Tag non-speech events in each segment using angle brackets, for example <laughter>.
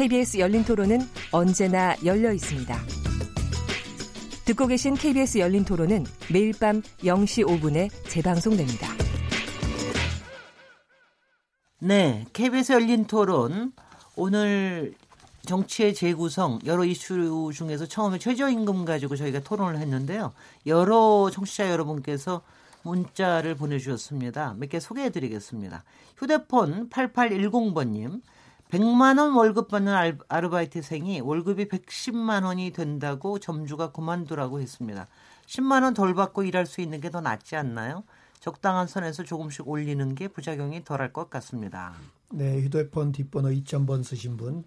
KBS 열린 토론은 언제나 열려 있습니다. 듣고 계신 KBS 열린 토론은 매일 밤 0시 5분에 재방송됩니다. 네, KBS 열린 토론 오늘 정치의 재구성 여러 이슈 중에서 처음에 최저임금 가지고 저희가 토론을 했는데요. 여러 청취자 여러분께서 문자를 보내주셨습니다. 몇 개 소개해드리겠습니다. 휴대폰 8810번님. 100만 원 월급 받는 아르바이트생이 월급이 110만 원이 된다고 점주가 그만두라고 했습니다. 10만 원 덜 받고 일할 수 있는 게 더 낫지 않나요? 적당한 선에서 조금씩 올리는 게 부작용이 덜할 것 같습니다. 네, 휴대폰 뒷번호 2000번 쓰신 분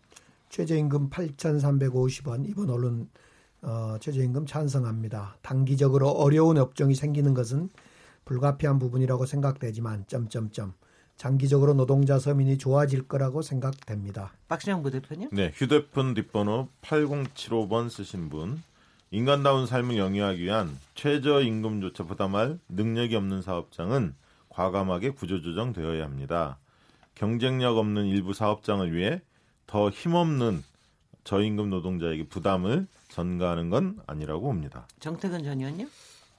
최저임금 8,350원 이번 언론 어, 최저임금 찬성합니다. 단기적으로 어려운 업종이 생기는 것은 불가피한 부분이라고 생각되지만 점점점 장기적으로 노동자 서민이 좋아질 거라고 생각됩니다. 박신영 부대표님? 네, 휴대폰 뒷번호 8075번 쓰신 분. 인간다운 삶을 영위하기 위한 최저임금조차 부담할 능력이 없는 사업장은 과감하게 구조조정되어야 합니다. 경쟁력 없는 일부 사업장을 위해 더 힘없는 저임금 노동자에게 부담을 전가하는 건 아니라고 봅니다. 정태근 전 의원님?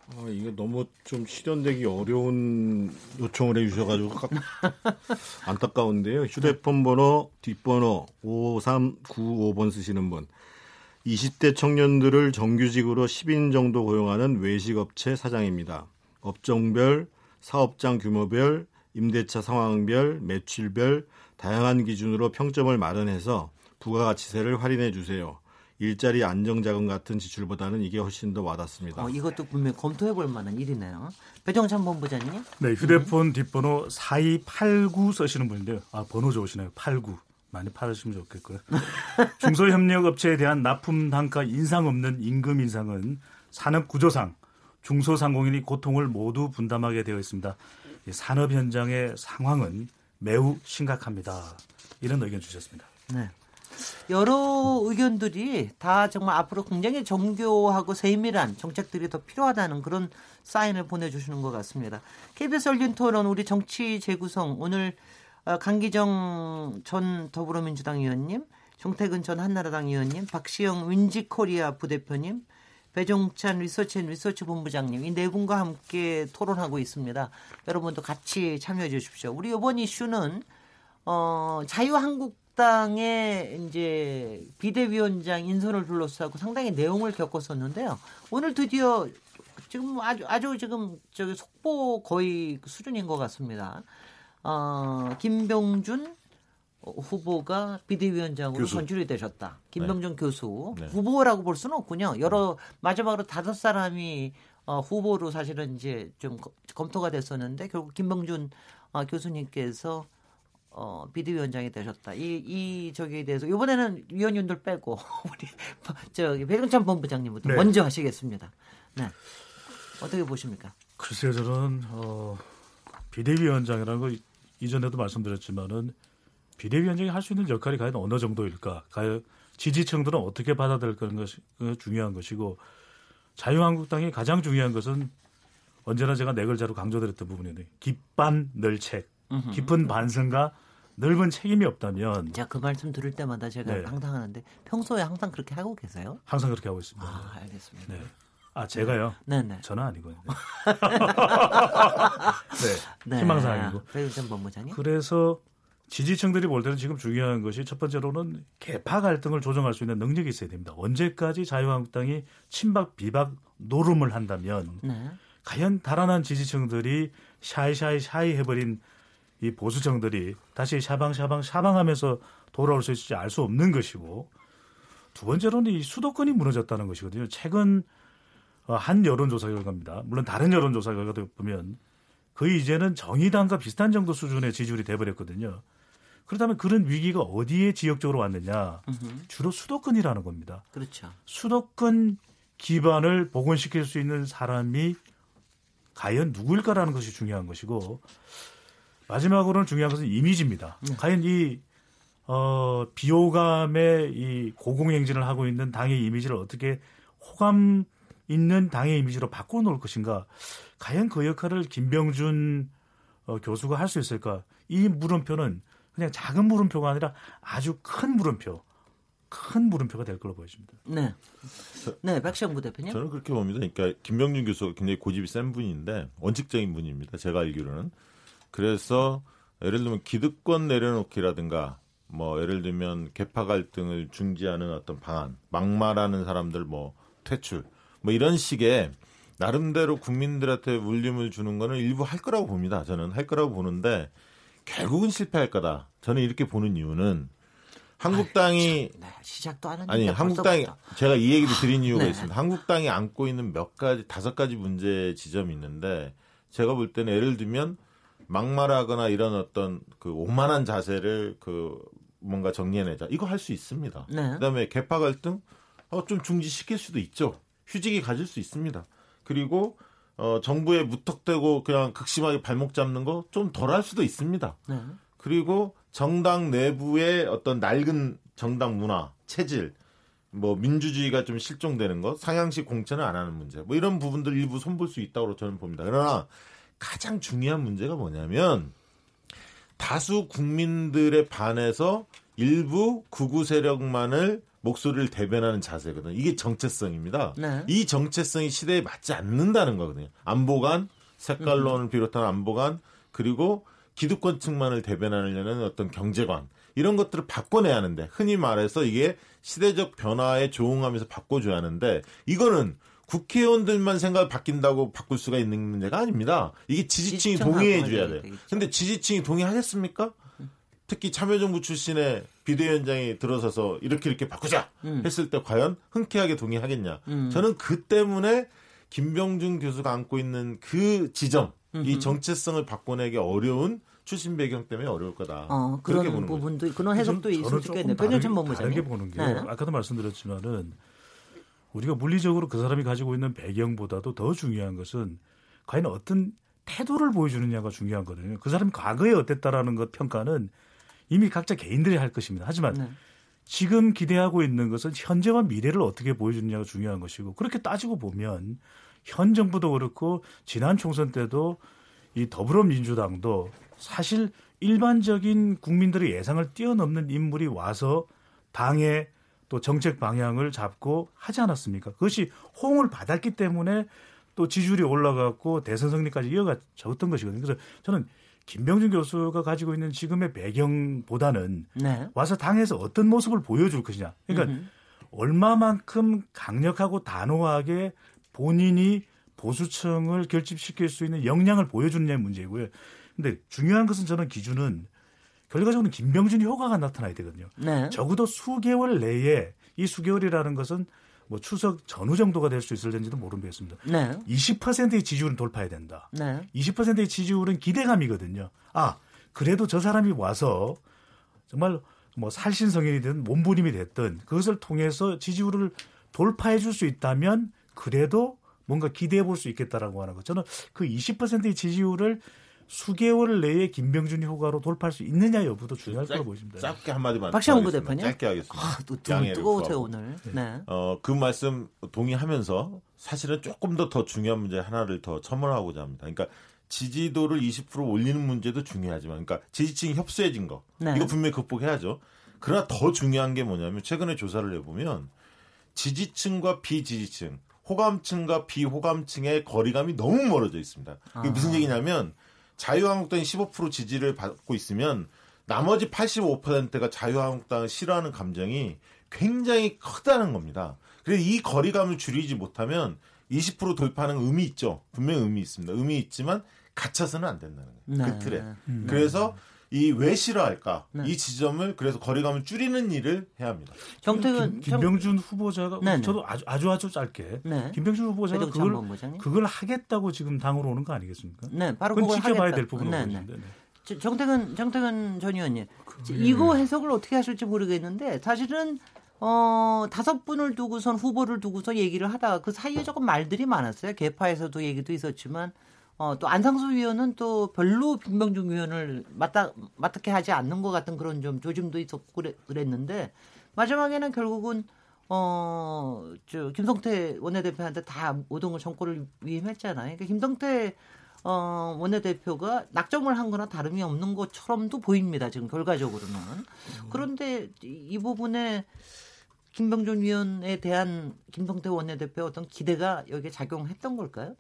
아, 이게 너무 좀 실현되기 어려운 요청을 해주셔가지고 <laughs> 안타까운데요. 휴대폰 번호 뒷번호 5395번 쓰시는 분. 20대 청년들을 정규직으로 10인 정도 고용하는 외식업체 사장입니다. 업종별, 사업장 규모별, 임대차 상황별, 매출별, 다양한 기준으로 평점을 마련해서 부가가치세를 할인해 주세요. 일자리 안정자금 같은 지출보다는 이게 훨씬 더 와닿습니다. 어, 이것도 분명히 검토해 볼 만한 일이네요. 배정찬 본부장님. 네, 휴대폰 뒷번호 4289 쓰시는 분인데요. 아, 번호 좋으시네요. 89. 많이 팔으시면 좋겠고요. <laughs> 중소협력업체에 대한 납품 단가 인상 없는 임금 인상은 산업 구조상 중소상공인이 고통을 모두 분담하게 되어 있습니다. 산업 현장의 상황은 매우 심각합니다. 이런 의견 주셨습니다. 네. 여러 의견들이 다 정말 앞으로 굉장히 정교하고 세밀한 정책들이 더 필요하다는 그런 사인을 보내주시는 것 같습니다. KBS 열린 토론 우리 정치 재구성 오늘 어, 강기정 전 더불어민주당 의원님, 정태근 전 한나라당 의원님, 박시영 윈지코리아 부대표님, 배종찬 리서치 앤 리서치 본부장님 이 네 분과 함께 토론하고 있습니다. 여러분도 같이 참여해 주십시오. 우리 이번 이슈는 어, 자유한국 당의 이제 비대위원장 인선을 둘러싸고 상당히 내용을 겪었었는데요. 오늘 드디어 지금 아주 아주 지금 저기 속보 거의 수준인 것 같습니다. 어, 김병준 후보가 비대위원장으로 교수. 선출이 되셨다. 김병준 네. 교수 네. 후보라고 볼 수는 없군요. 여러 마지막으로 다섯 사람이 어, 후보로 사실은 이제 좀 검토가 됐었는데 결국 김병준 어, 교수님께서 어, 비대위원장이 되셨다. 이, 이 저기에 대해서 이번에는 위원님들 빼고 <laughs> 우리 저기 배경찬 본부장님부터 네. 먼저 하시겠습니다. 네. 어떻게 보십니까? 글쎄요, 저는 어, 비대위원장이라는 거 이전에도 말씀드렸지만은 비대위원장이 할 수 있는 역할이 과연 어느 정도일까? 과연 지지층들은 어떻게 받아들일 것이 중요한 것이고 자유한국당이 가장 중요한 것은 언제나 제가 네 글자로 강조드렸던 부분인데 깊반 널책, 깊은 반성과 넓은 책임이 없다면 제가 그 말씀 들을 때마다 제가 네. 황당하는데 평소에 항상 그렇게 하고 계세요? 항상 그렇게 하고 있습니다. 아, 알겠습니다. 네. 아 제가요? 네네. 네. 저는 아니고요. 네. <laughs> 네. 희망사 아니고. 배우전 본부장님. 그래서 지지층들이 볼 때는 지금 중요한 것이 첫 번째로는 개파 갈등을 조정할 수 있는 능력이 있어야 됩니다. 언제까지 자유한국당이 친박 비박 노름을 한다면 네. 과연 달아난 지지층들이 샤이샤이 샤이 해버린 이 보수층들이 다시 샤방샤방 샤방하면서 돌아올 수 있을지 알 수 없는 것이고 두 번째로는 이 수도권이 무너졌다는 것이거든요. 최근 어, 한 여론조사 결과입니다. 물론 다른 여론조사 결과도 보면 거의 이제는 정의당과 비슷한 정도 수준의 지지율이 돼버렸거든요. 그렇다면 그런 위기가 어디에 지역적으로 왔느냐? 주로 수도권이라는 겁니다. 그렇죠. 수도권 기반을 복원시킬 수 있는 사람이 과연 누구일까라는 것이 중요한 것이고 마지막으로는 중요한 것은 이미지입니다. 네. 과연 이 어, 비호감의 이 고공행진을 하고 있는 당의 이미지를 어떻게 호감 있는 당의 이미지로 바꿔놓을 것인가? 과연 그 역할을 김병준 어, 교수가 할 수 있을까? 이 물음표는 그냥 작은 물음표가 아니라 아주 큰 물음표, 큰 물음표가 될 걸로 보여집니다. 네. 네, 박시영 부대표님. 저는 그렇게 봅니다. 그러니까 김병준 교수가 굉장히 고집이 센 분인데 원칙적인 분입니다. 제가 알기로는. 그래서 예를 들면 기득권 내려놓기라든가 뭐 예를 들면 개파 갈등을 중지하는 어떤 방안, 막말하는 사람들 뭐 퇴출, 뭐 이런 식의 나름대로 국민들한테 울림을 주는 거는 일부 할 거라고 봅니다. 저는 할 거라고 보는데 결국은 실패할 거다. 저는 이렇게 보는 이유는 한국당이 네, 시작도 안 했는데 아니 한국당이. 제가 이 얘기를 드린 이유가 네. 있습니다. 한국당이 안고 있는 몇 가지 다섯 가지 문제 지점이 있는데 제가 볼 때는 예를 들면 막말하거나 이런 어떤 그 오만한 자세를 그 뭔가 정리해내자 이거 할 수 있습니다. 네. 그다음에 개파 갈등 어, 좀 중지시킬 수도 있죠. 휴직이 가질 수 있습니다. 그리고 어, 정부에 무턱대고 그냥 극심하게 발목 잡는 거 좀 덜 할 수도 있습니다. 네. 그리고 정당 내부의 어떤 낡은 정당 문화, 체질, 뭐 민주주의가 좀 실종되는 것, 상향식 공천을 안 하는 문제, 뭐 이런 부분들 일부 손볼 수 있다고 저는 봅니다. 그러나 가장 중요한 문제가 뭐냐면 다수 국민들의 반해서 일부 극우 세력만을 목소리를 대변하는 자세거든요. 이게 정체성입니다. 네. 이 정체성이 시대에 맞지 않는다는 거거든요. 안보관, 색깔론을 비롯한 안보관, 그리고 기득권층만을 대변하려는 어떤 경제관 이런 것들을 바꿔내야 하는데 흔히 말해서 이게 시대적 변화에 조응하면서 바꿔줘야 하는데 이거는 국회의원들만 생각 바뀐다고 바꿀 수가 있는 문제가 아닙니다. 이게 지지층이 동의해줘야 돼요. 되겠죠. 근데 지지층이 동의하겠습니까? 특히 참여정부 출신의 비대위원장이 들어서서 이렇게 이렇게 바꾸자 했을 때 과연 흔쾌하게 동의하겠냐? 음. 저는 그 때문에 김병준 교수가 안고 있는 그 지점, 이 정체성을 바꿔내기 어려운 출신 배경 때문에 어려울 거다. 어, 그렇게 그런 보는 거죠. 부분도 그런 해석도 저는 있을 수 있겠네요. 다르게, 변현천 본부장님. 다르게 보는 게 네. 아까도 말씀드렸지만은 우리가 물리적으로 그 사람이 가지고 있는 배경보다도 더 중요한 것은 과연 어떤 태도를 보여주느냐가 중요한 거거든요. 그 사람이 과거에 어땠다라는 것 평가는 이미 각자 개인들이 할 것입니다. 하지만 네. 지금 기대하고 있는 것은 현재와 미래를 어떻게 보여주느냐가 중요한 것이고 그렇게 따지고 보면 현 정부도 그렇고 지난 총선 때도 이 더불어민주당도 사실 일반적인 국민들의 예상을 뛰어넘는 인물이 와서 당의 또 정책 방향을 잡고 하지 않았습니까? 그것이 호응을 받았기 때문에 또 지지율이 올라갔고 대선 승리까지 이어갔던 것이거든요. 그래서 저는 김병준 교수가 가지고 있는 지금의 배경보다는 네. 와서 당에서 어떤 모습을 보여줄 것이냐. 그러니까 얼마만큼 강력하고 단호하게 본인이 보수층을 결집시킬 수 있는 역량을 보여주느냐의 문제이고요. 근데 중요한 것은 저는 기준은 결과적으로 김병준 효과가 나타나야 되거든요. 네. 적어도 수개월 내에 이 수개월이라는 것은 뭐 추석 전후 정도가 될 수 있을지도 모르겠습니다. 네. 20%의 지지율은 돌파해야 된다. 네. 20%의 지지율은 기대감이거든요. 아, 그래도 저 사람이 와서 정말 뭐 살신성인이든 몸부림이 됐든 그것을 통해서 지지율을 돌파해 줄 수 있다면 그래도 뭔가 기대해 볼 수 있겠다라고 하는 것. 저는 그 20%의 지지율을 수개월 내에 김병준 효과로 돌파할 수 있느냐 여부도 중요할 거라고 보입니다. 짧게 한마디만 박시영 더 부대표님. 짧게 하겠습니다. 아, 또 구하고. 오늘. 네. 어, 그 말씀 동의하면서 사실은 조금 더 더 중요한 문제 하나를 더 첨언하고자 합니다. 그러니까 지지도를 20% 올리는 문제도 중요하지만, 그러니까 지지층이 협소해진 거 네. 이거 분명히 극복해야죠. 그러나 더 중요한 게 뭐냐면 최근에 조사를 해보면 지지층과 비지지층, 호감층과 비호감층의 거리감이 너무 멀어져 있습니다. 그게 무슨 아. 얘기냐면 자유한국당이 15% 지지를 받고 있으면 나머지 85%가 자유한국당을 싫어하는 감정이 굉장히 크다는 겁니다. 그래서 이 거리감을 줄이지 못하면 20% 돌파하는 의미 있죠. 분명히 의미 있습니다. 의미 있지만 갇혀서는 안 된다는 거예요. 네. 그 틀에. 그래서 이 왜 싫어할까? 네. 이 지점을 그래서 거리감을 줄이는 일을 해야 합니다. 정태근 김, 병준 후보자가 네네. 저도 아주 아주 아주 짧게 네. 김병준 후보자가 그걸. 그걸 하겠다고 지금 당으로 오는 거 아니겠습니까? 네, 바로 그건 지켜봐야 하겠다. 될 부분으로 네, 보입니다. 네. 정태근 정태근 전 의원님 이거 해석을 어떻게 하실지 모르겠는데 사실은 어 다섯 분을 두고선 후보를 두고서 얘기를 하다가 그 사이에 조금 말들이 많았어요. 개파에서도 얘기도 있었지만 어, 또 안상수 위원은 또 별로 김병중 위원을 맞다, 맞게 하지 않는 것 같은 그런 좀 조짐도 있었고 그랬, 는데 마지막에는 결국은 어, 저, 김성태 원내대표한테 다 모든 걸 정권을 위임했잖아요. 그러니까 김성태 어, 원내대표가 낙점을 한 거나 다름이 없는 것처럼도 보입니다. 지금 결과적으로는. 그런데 이 부분에 김병준 위원에 대한 김성태 원내대표 어떤 기대가 여기에 작용했던 걸까요?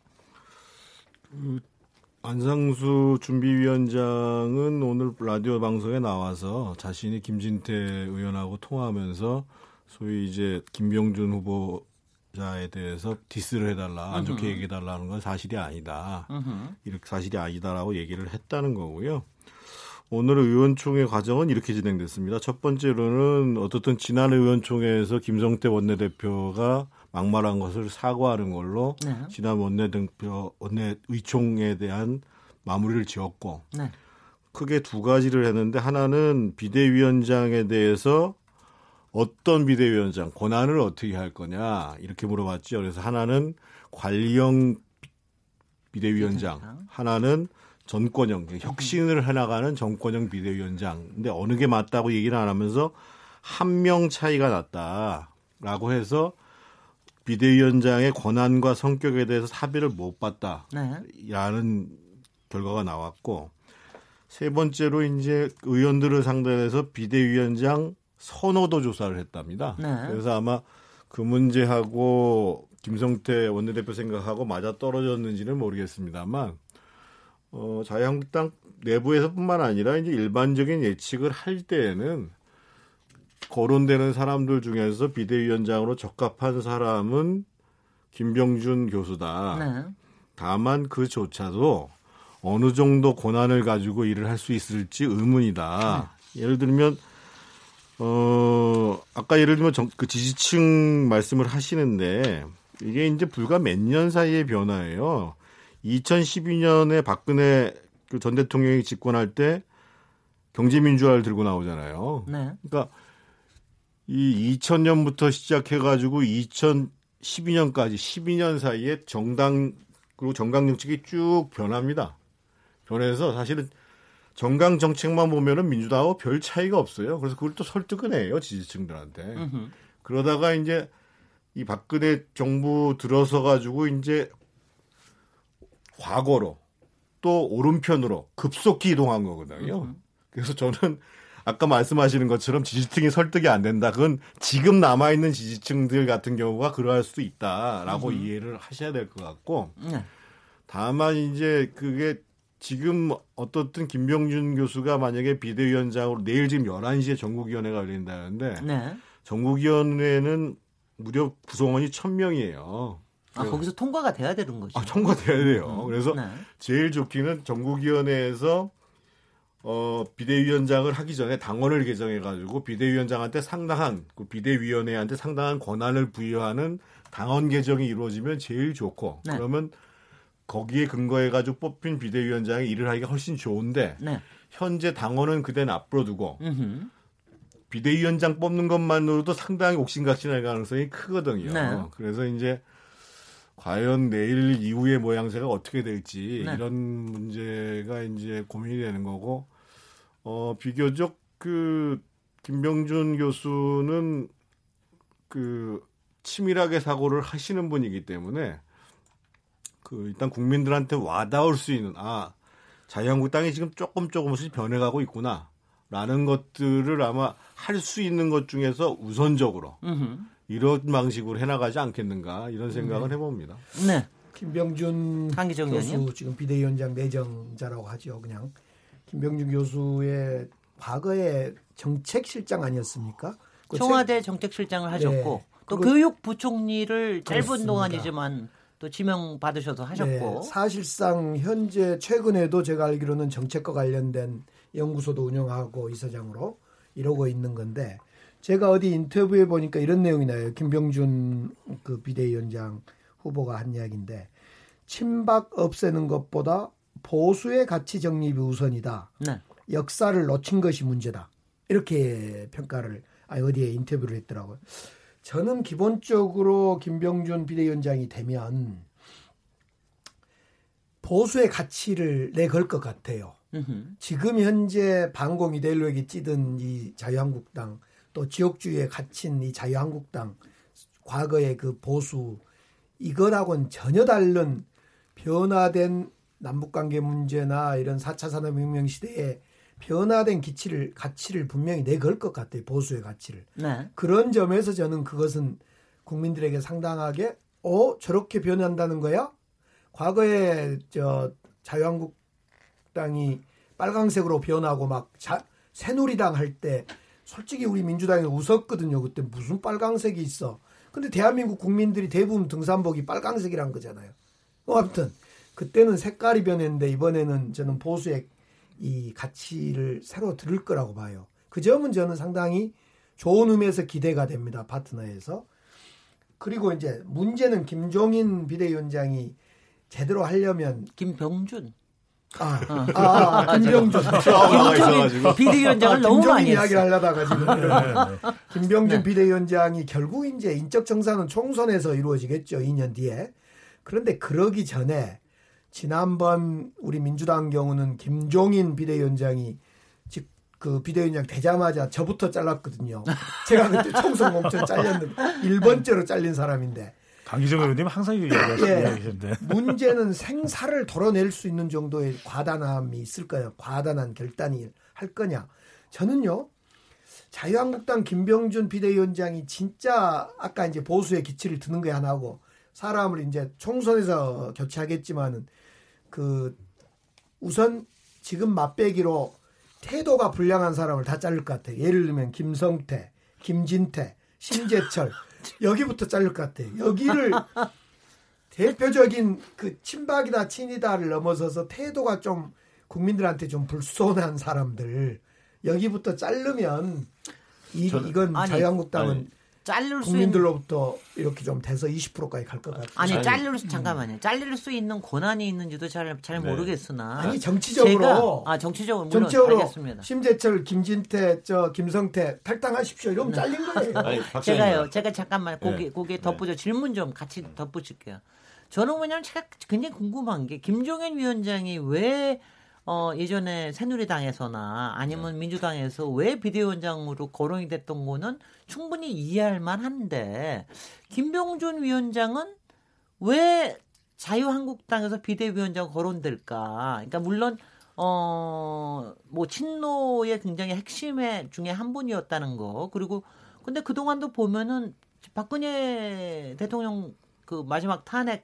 그 안상수 준비위원장은 오늘 라디오 방송에 나와서 자신이 김진태 의원하고 통화하면서 소위 이제 김병준 후보 자에 대해서 디스를 해달라 안 좋게 얘기해달라는 건 사실이 아니다 이렇게 사실이 아니다라고 얘기를 했다는 거고요. 오늘 의원총회 과정은 이렇게 진행됐습니다. 첫 번째로는 어떻든 지난 의원총회에서 김성태 원내대표가 막말한 것을 사과하는 걸로 네. 지난 원내대표 원내 의총에 대한 마무리를 지었고 네. 크게 두 가지를 했는데 하나는 비대위원장에 대해서 어떤 비대위원장 권한을 어떻게 할 거냐 이렇게 물어봤죠. 그래서 하나는 관리형 비대위원장, 하나는 전권형 혁신을 해나가는 정권형 비대위원장. 근데 어느 게 맞다고 얘기를 안 하면서 한 명 차이가 났다라고 해서 비대위원장의 권한과 성격에 대해서 사비를 못 봤다라는 네. 결과가 나왔고 세 번째로 이제 의원들을 상대해서 비대위원장 선호도 조사를 했답니다. 네. 그래서 아마 그 문제하고 김성태 원내대표 생각하고 맞아 떨어졌는지는 모르겠습니다만 어, 자유한국당 내부에서뿐만 아니라 이제 일반적인 예측을 할 때에는 거론되는 사람들 중에서 비대위원장으로 적합한 사람은 김병준 교수다. 네. 다만 그조차도 어느 정도 권한을 가지고 일을 할 수 있을지 의문이다. 네. 예를 들면 어 아까 예를 들면 정, 그 지지층 말씀을 하시는데 이게 이제 불과 몇 년 사이의 변화예요. 2012년에 박근혜 그전 대통령이 집권할 때 경제민주화를 들고 나오잖아요. 네. 그러니까 이 2000년부터 시작해가지고 2012년까지 12년 사이에 정당 그리고 정강 정책이 쭉 변합니다. 변해서 사실은 정강 정책만 보면은 민주당하고 별 차이가 없어요. 그래서 그걸 또 설득은 해요 지지층들한테. 으흠. 그러다가 이제 이 박근혜 정부 들어서 가지고 이제 과거로 또 오른편으로 급속히 이동한 거거든요. 으흠. 그래서 저는 아까 말씀하시는 것처럼 지지층이 설득이 안 된다. 그건 지금 남아 있는 지지층들 같은 경우가 그러할 수도 있다라고 음. 이해를 하셔야 될 것 같고. 네. 다만 이제 그게 지금 어떻든 김병준 교수가 만약에 비대위원장으로 내일 지금 11시에 전국위원회가 열린다는데 네. 전국위원회는 무려 구성원이 1000명이에요. 아, 거기서 통과가 돼야 되는 거죠. 아, 통과돼야 돼요. 음. 그래서 네. 제일 좋기는 전국위원회에서 어, 비대위원장을 하기 전에 당원을 개정해가지고 비대위원장한테 상당한 그 비대위원회한테 상당한 권한을 부여하는 당원 개정이 이루어지면 제일 좋고 네. 그러면 거기에 근거해가지고 뽑힌 비대위원장이 일을 하기가 훨씬 좋은데 네. 현재 당원은 그대는 앞으로 두고 음흠. 비대위원장 뽑는 것만으로도 상당히 옥신각신할 가능성이 크거든요. 네. 그래서 이제 과연 내일 이후의 모양새가 어떻게 될지 네. 이런 문제가 이제 고민이 되는 거고 어, 비교적 그 김병준 교수는 그 치밀하게 사고를 하시는 분이기 때문에 그 일단 국민들한테 와닿을 수 있는 아 자유한국당이 지금 조금 조금씩 변해가고 있구나 라는 것들을 아마 할 수 있는 것 중에서 우선적으로 음흠. 이런 방식으로 해나가지 않겠는가 이런 생각을 네. 해봅니다. 네. 김병준 교수 지금 비대위원장 내정자라고 하죠. 그냥 김병준 교수의 과거의 정책실장 아니었습니까? 그 청와대 정책실장을 하셨고 네. 또 교육부총리를 짧은 그렇습니다. 동안이지만 또 지명 받으셔서 하셨고 네. 사실상 현재 최근에도 제가 알기로는 정책과 관련된 연구소도 운영하고 이사장으로 이러고 있는 건데 제가 어디 인터뷰에 보니까 이런 내용이 나요. 김병준 그 비대위원장 후보가 한 이야기인데 친박 없애는 것보다 보수의 가치 정립이 우선이다. 네. 역사를 놓친 것이 문제다. 이렇게 평가를 아 어디에 인터뷰를 했더라고요. 저는 기본적으로 김병준 비대위원장이 되면 보수의 가치를 내걸 것 같아요. 지금 현재 반공 이데올로기 찌든 이 자유한국당 또 지역주의에 갇힌 이 자유한국당 과거의 그 보수 이거하고는 전혀 다른 변화된 남북관계 문제나 이런 4차 산업혁명 시대에 변화된 기치를 가치를 분명히 내걸 것 같아요 보수의 가치를. 네. 그런 점에서 저는 그것은 국민들에게 상당하게 어 저렇게 변한다는 거야? 과거에 저 자유한국당이 빨강색으로 변하고 막 자, 새누리당 할 때 솔직히 우리 민주당이 웃었거든요. 그때 무슨 빨강색이 있어. 근데 대한민국 국민들이 대부분 등산복이 빨강색이란 거잖아요. 뭐 아무튼 그때는 색깔이 변했는데 이번에는 저는 보수의 이 가치를 새로 들을 거라고 봐요. 그 점은 저는 상당히 좋은 의미에서 기대가 됩니다. 파트너에서. 그리고 이제 문제는 김종인 비대위원장이 제대로 하려면 김병준 아, 어. 아, 아, 김병준. <laughs> 김종인 비대위원장을 아, 너무 많이 이야기를 하려다가 지금. 네, 네. 김병준 네. 비대위원장이 결국 이제 인적 정산은 총선에서 이루어지겠죠. 2년 뒤에. 그런데 그러기 전에 지난번 우리 민주당 경우는 김종인 비대위원장이 즉그 비대위원장 되자마자 저부터 잘랐거든요. <laughs> 제가 그때 총선 공천 잘렸는데 1번째로 잘린 사람인데. 강기정 의원님 항상 얘기하시는데. 예, <laughs> 문제는 생사를 덜어낼 수 있는 정도의 과단함이 있을 거예요. 과단한 결단이 할 거냐. 저는요. 자유한국당 김병준 비대위원장이 진짜 아까 이제 보수의 기치를 드는 게 하나고 사람을 이제 총선에서 교체하겠지만은 그 우선 지금 맛배기로 태도가 불량한 사람을 다 자를 것 같아요. 예를 들면 김성태, 김진태, 심재철 <laughs> 여기부터 자를 것 같아요. 여기를 대표적인 그 친박이다 친이다를 넘어서서 태도가 좀 국민들한테 좀 불손한 사람들 여기부터 자르면 이, 이건 아니, 자유한국당은 아니, 자를 수 국민들로부터 이렇게 좀 돼서 20%까지 갈 것 같아요. 아니 잘릴 수 잠깐만요. 잘릴 수 있는 권한이 있는지도 잘잘 모르겠으나 아니 정치적으로 제가, 아 정치적으로 물론 정치적으로 알겠습니다. 심재철, 김진태, 저 김성태 탈당하십시오. 이러면 네. 잘린 거예요. <laughs> 아니, 제가요. 제가 잠깐만 고기 네. 고기 덧붙여 네. 질문 좀 같이 덧붙일게요. 저는 뭐냐면 제가 굉장히 궁금한 게 김종인 위원장이 왜 어, 예전에 새누리당에서나 아니면 네. 민주당에서 왜 비대위원장으로 거론이 됐던 거는 충분히 이해할 만한데 김병준 위원장은 왜 자유한국당에서 비대위원장 거론될까? 그러니까 물론 어 뭐 친노의 굉장히 핵심의 중에 한 분이었다는 거 그리고 근데 그 동안도 보면은 박근혜 대통령 그 마지막 탄핵이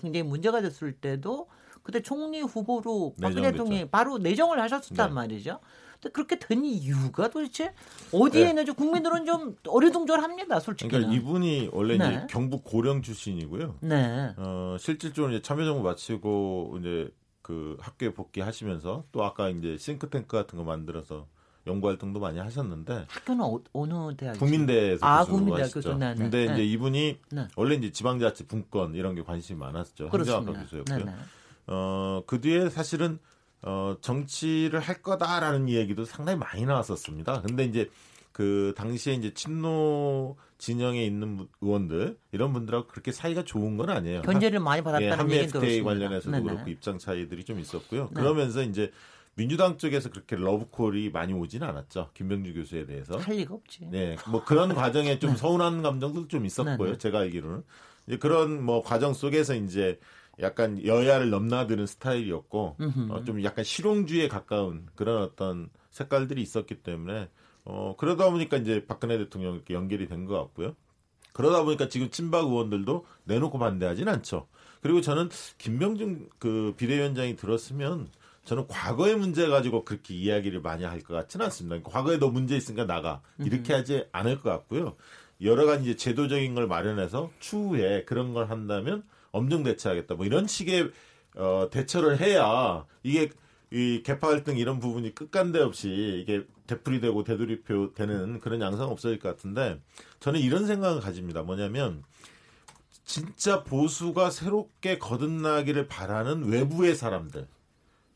굉장히 문제가 됐을 때도 그때 총리 후보로 박근혜 대통령이 바로 내정을 하셨단 네. 말이죠. 근데 그렇게 된 이유가 도대체 어디에 네. 있는지 국민들은 좀 어리둥절합니다, 솔직히. 그러니까 이분이 원래 네. 이제 경북 고령 출신이고요. 네. 어, 실질적으로 이제 참여정부 마치고 이제 그 학교에 복귀하시면서 또 아까 이제 싱크탱크 같은 거 만들어서 연구 활동도 많이 하셨는데 학교는 어, 느 대학? 국민대에서 아, 국민대학교 네, 네. 근데 네. 이제 이분이 네. 원래 이제 지방자치 분권 이런 게 관심이 많았죠. 행정학과 교수였고요. 어, 그 뒤에 사실은 어, 정치를 할 거다라는 이야기도 상당히 많이 나왔었습니다. 근데 이제 그 당시에 이제 친노 진영에 있는 의원들 이런 분들하고 그렇게 사이가 좋은 건 아니에요. 견제를 많이 받았다는 예, 한미 FTA 관련해서도 네네. 그렇고 입장 차이들이 좀 있었고요. 네. 그러면서 이제 민주당 쪽에서 그렇게 러브콜이 많이 오지는 않았죠. 김병주 교수에 대해서. 할 리가 없지. 네. 뭐 그런 과정에 좀 <laughs> 네. 서운한 감정도 좀 있었고요. 네네. 제가 알기로는. 이제 그런 뭐 과정 속에서 이제 약간 여야를 넘나드는 스타일이었고 어, 좀 약간 실용주의에 가까운 그런 어떤 색깔들이 있었기 때문에 어, 그러다 보니까 이제 박근혜 대통령 이렇게 연결이 된 것 같고요. 그러다 보니까 지금 친박 의원들도 내놓고 반대하진 않죠. 그리고 저는 김병준 그 비대위원장이 들었으면 저는 과거의 문제 가지고 그렇게 이야기를 많이 할 것 같지는 않습니다. 그러니까 과거에 너 문제 있으니까 나가 이렇게 하지 않을 것 같고요. 여러 가지 이제 제도적인 걸 마련해서 추후에 그런 걸 한다면 엄정 대처하겠다. 뭐 이런 식의 어, 대처를 해야 이게 이 개파 갈등 이런 부분이 끝간데 없이 이게 되풀이되고 되돌이표 되는 그런 양상 없어질 것 같은데 저는 이런 생각을 가집니다. 뭐냐면 진짜 보수가 새롭게 거듭나기를 바라는 외부의 사람들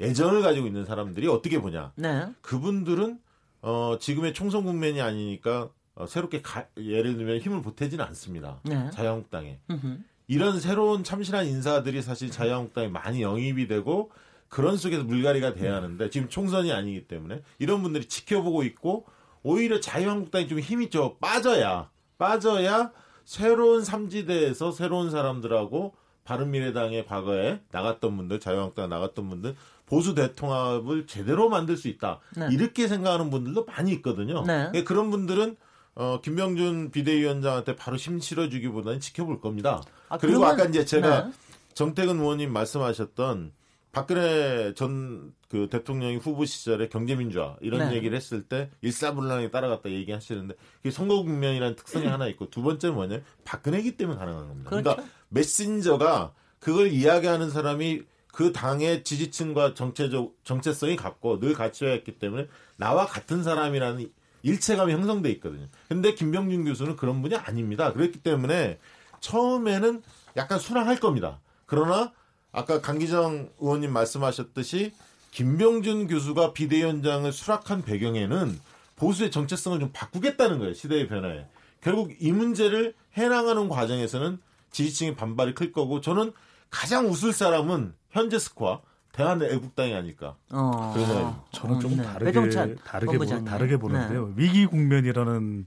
애정을 가지고 있는 사람들이 어떻게 보냐. 네. 그분들은 어, 지금의 총선 국면이 아니니까 어, 새롭게 가, 예를 들면 힘을 보태지는 않습니다. 네. 자유한국당에. 음흠. 이런 새로운 참신한 인사들이 사실 자유한국당에 많이 영입이 되고 그런 속에서 물갈이가 돼야 하는데 지금 총선이 아니기 때문에 이런 분들이 지켜보고 있고 오히려 자유한국당이 좀 힘이 좀 빠져야 빠져야 새로운 삼지대에서 새로운 사람들하고 바른미래당의 과거에 나갔던 분들 자유한국당 나갔던 분들 보수 대통합을 제대로 만들 수 있다 네. 이렇게 생각하는 분들도 많이 있거든요. 네. 예, 그런 분들은 어, 김병준 비대위원장한테 바로 힘 실어주기보다는 지켜볼 겁니다. 아, 그리고 그러면- 아까 이제 제가 네. 정태근 의원님 말씀하셨던 박근혜 전 그 대통령이 후보 시절에 경제민주화 이런 네. 얘기를 했을 때 일사불란하게 따라갔다 얘기하시는데 그게 선거 국면이라는 특성이 하나 있고 두 번째는 뭐냐 박근혜기 때문에 가능한 겁니다. 그러니까 그렇죠. 메신저가 그걸 이야기하는 사람이 그 당의 지지층과 정체적 정체성이 같고 늘 같이 했기 때문에 나와 같은 사람이라는 일체감이 형성돼 있거든요. 근데 김병준 교수는 그런 분이 아닙니다. 그렇기 때문에 처음에는 약간 순항할 겁니다. 그러나 아까 강기정 의원님 말씀하셨듯이 김병준 교수가 비대위원장을 수락한 배경에는 보수의 정체성을 좀 바꾸겠다는 거예요. 시대의 변화에. 결국 이 문제를 해나가는 과정에서는 지지층의 반발이 클 거고 저는 가장 웃을 사람은 현재 스코어 대한애국당이 아닐까. 어. 생각이 저는 좀 네. 다르게 다르게 보. 다르게 보는데요. 위기 국면이라는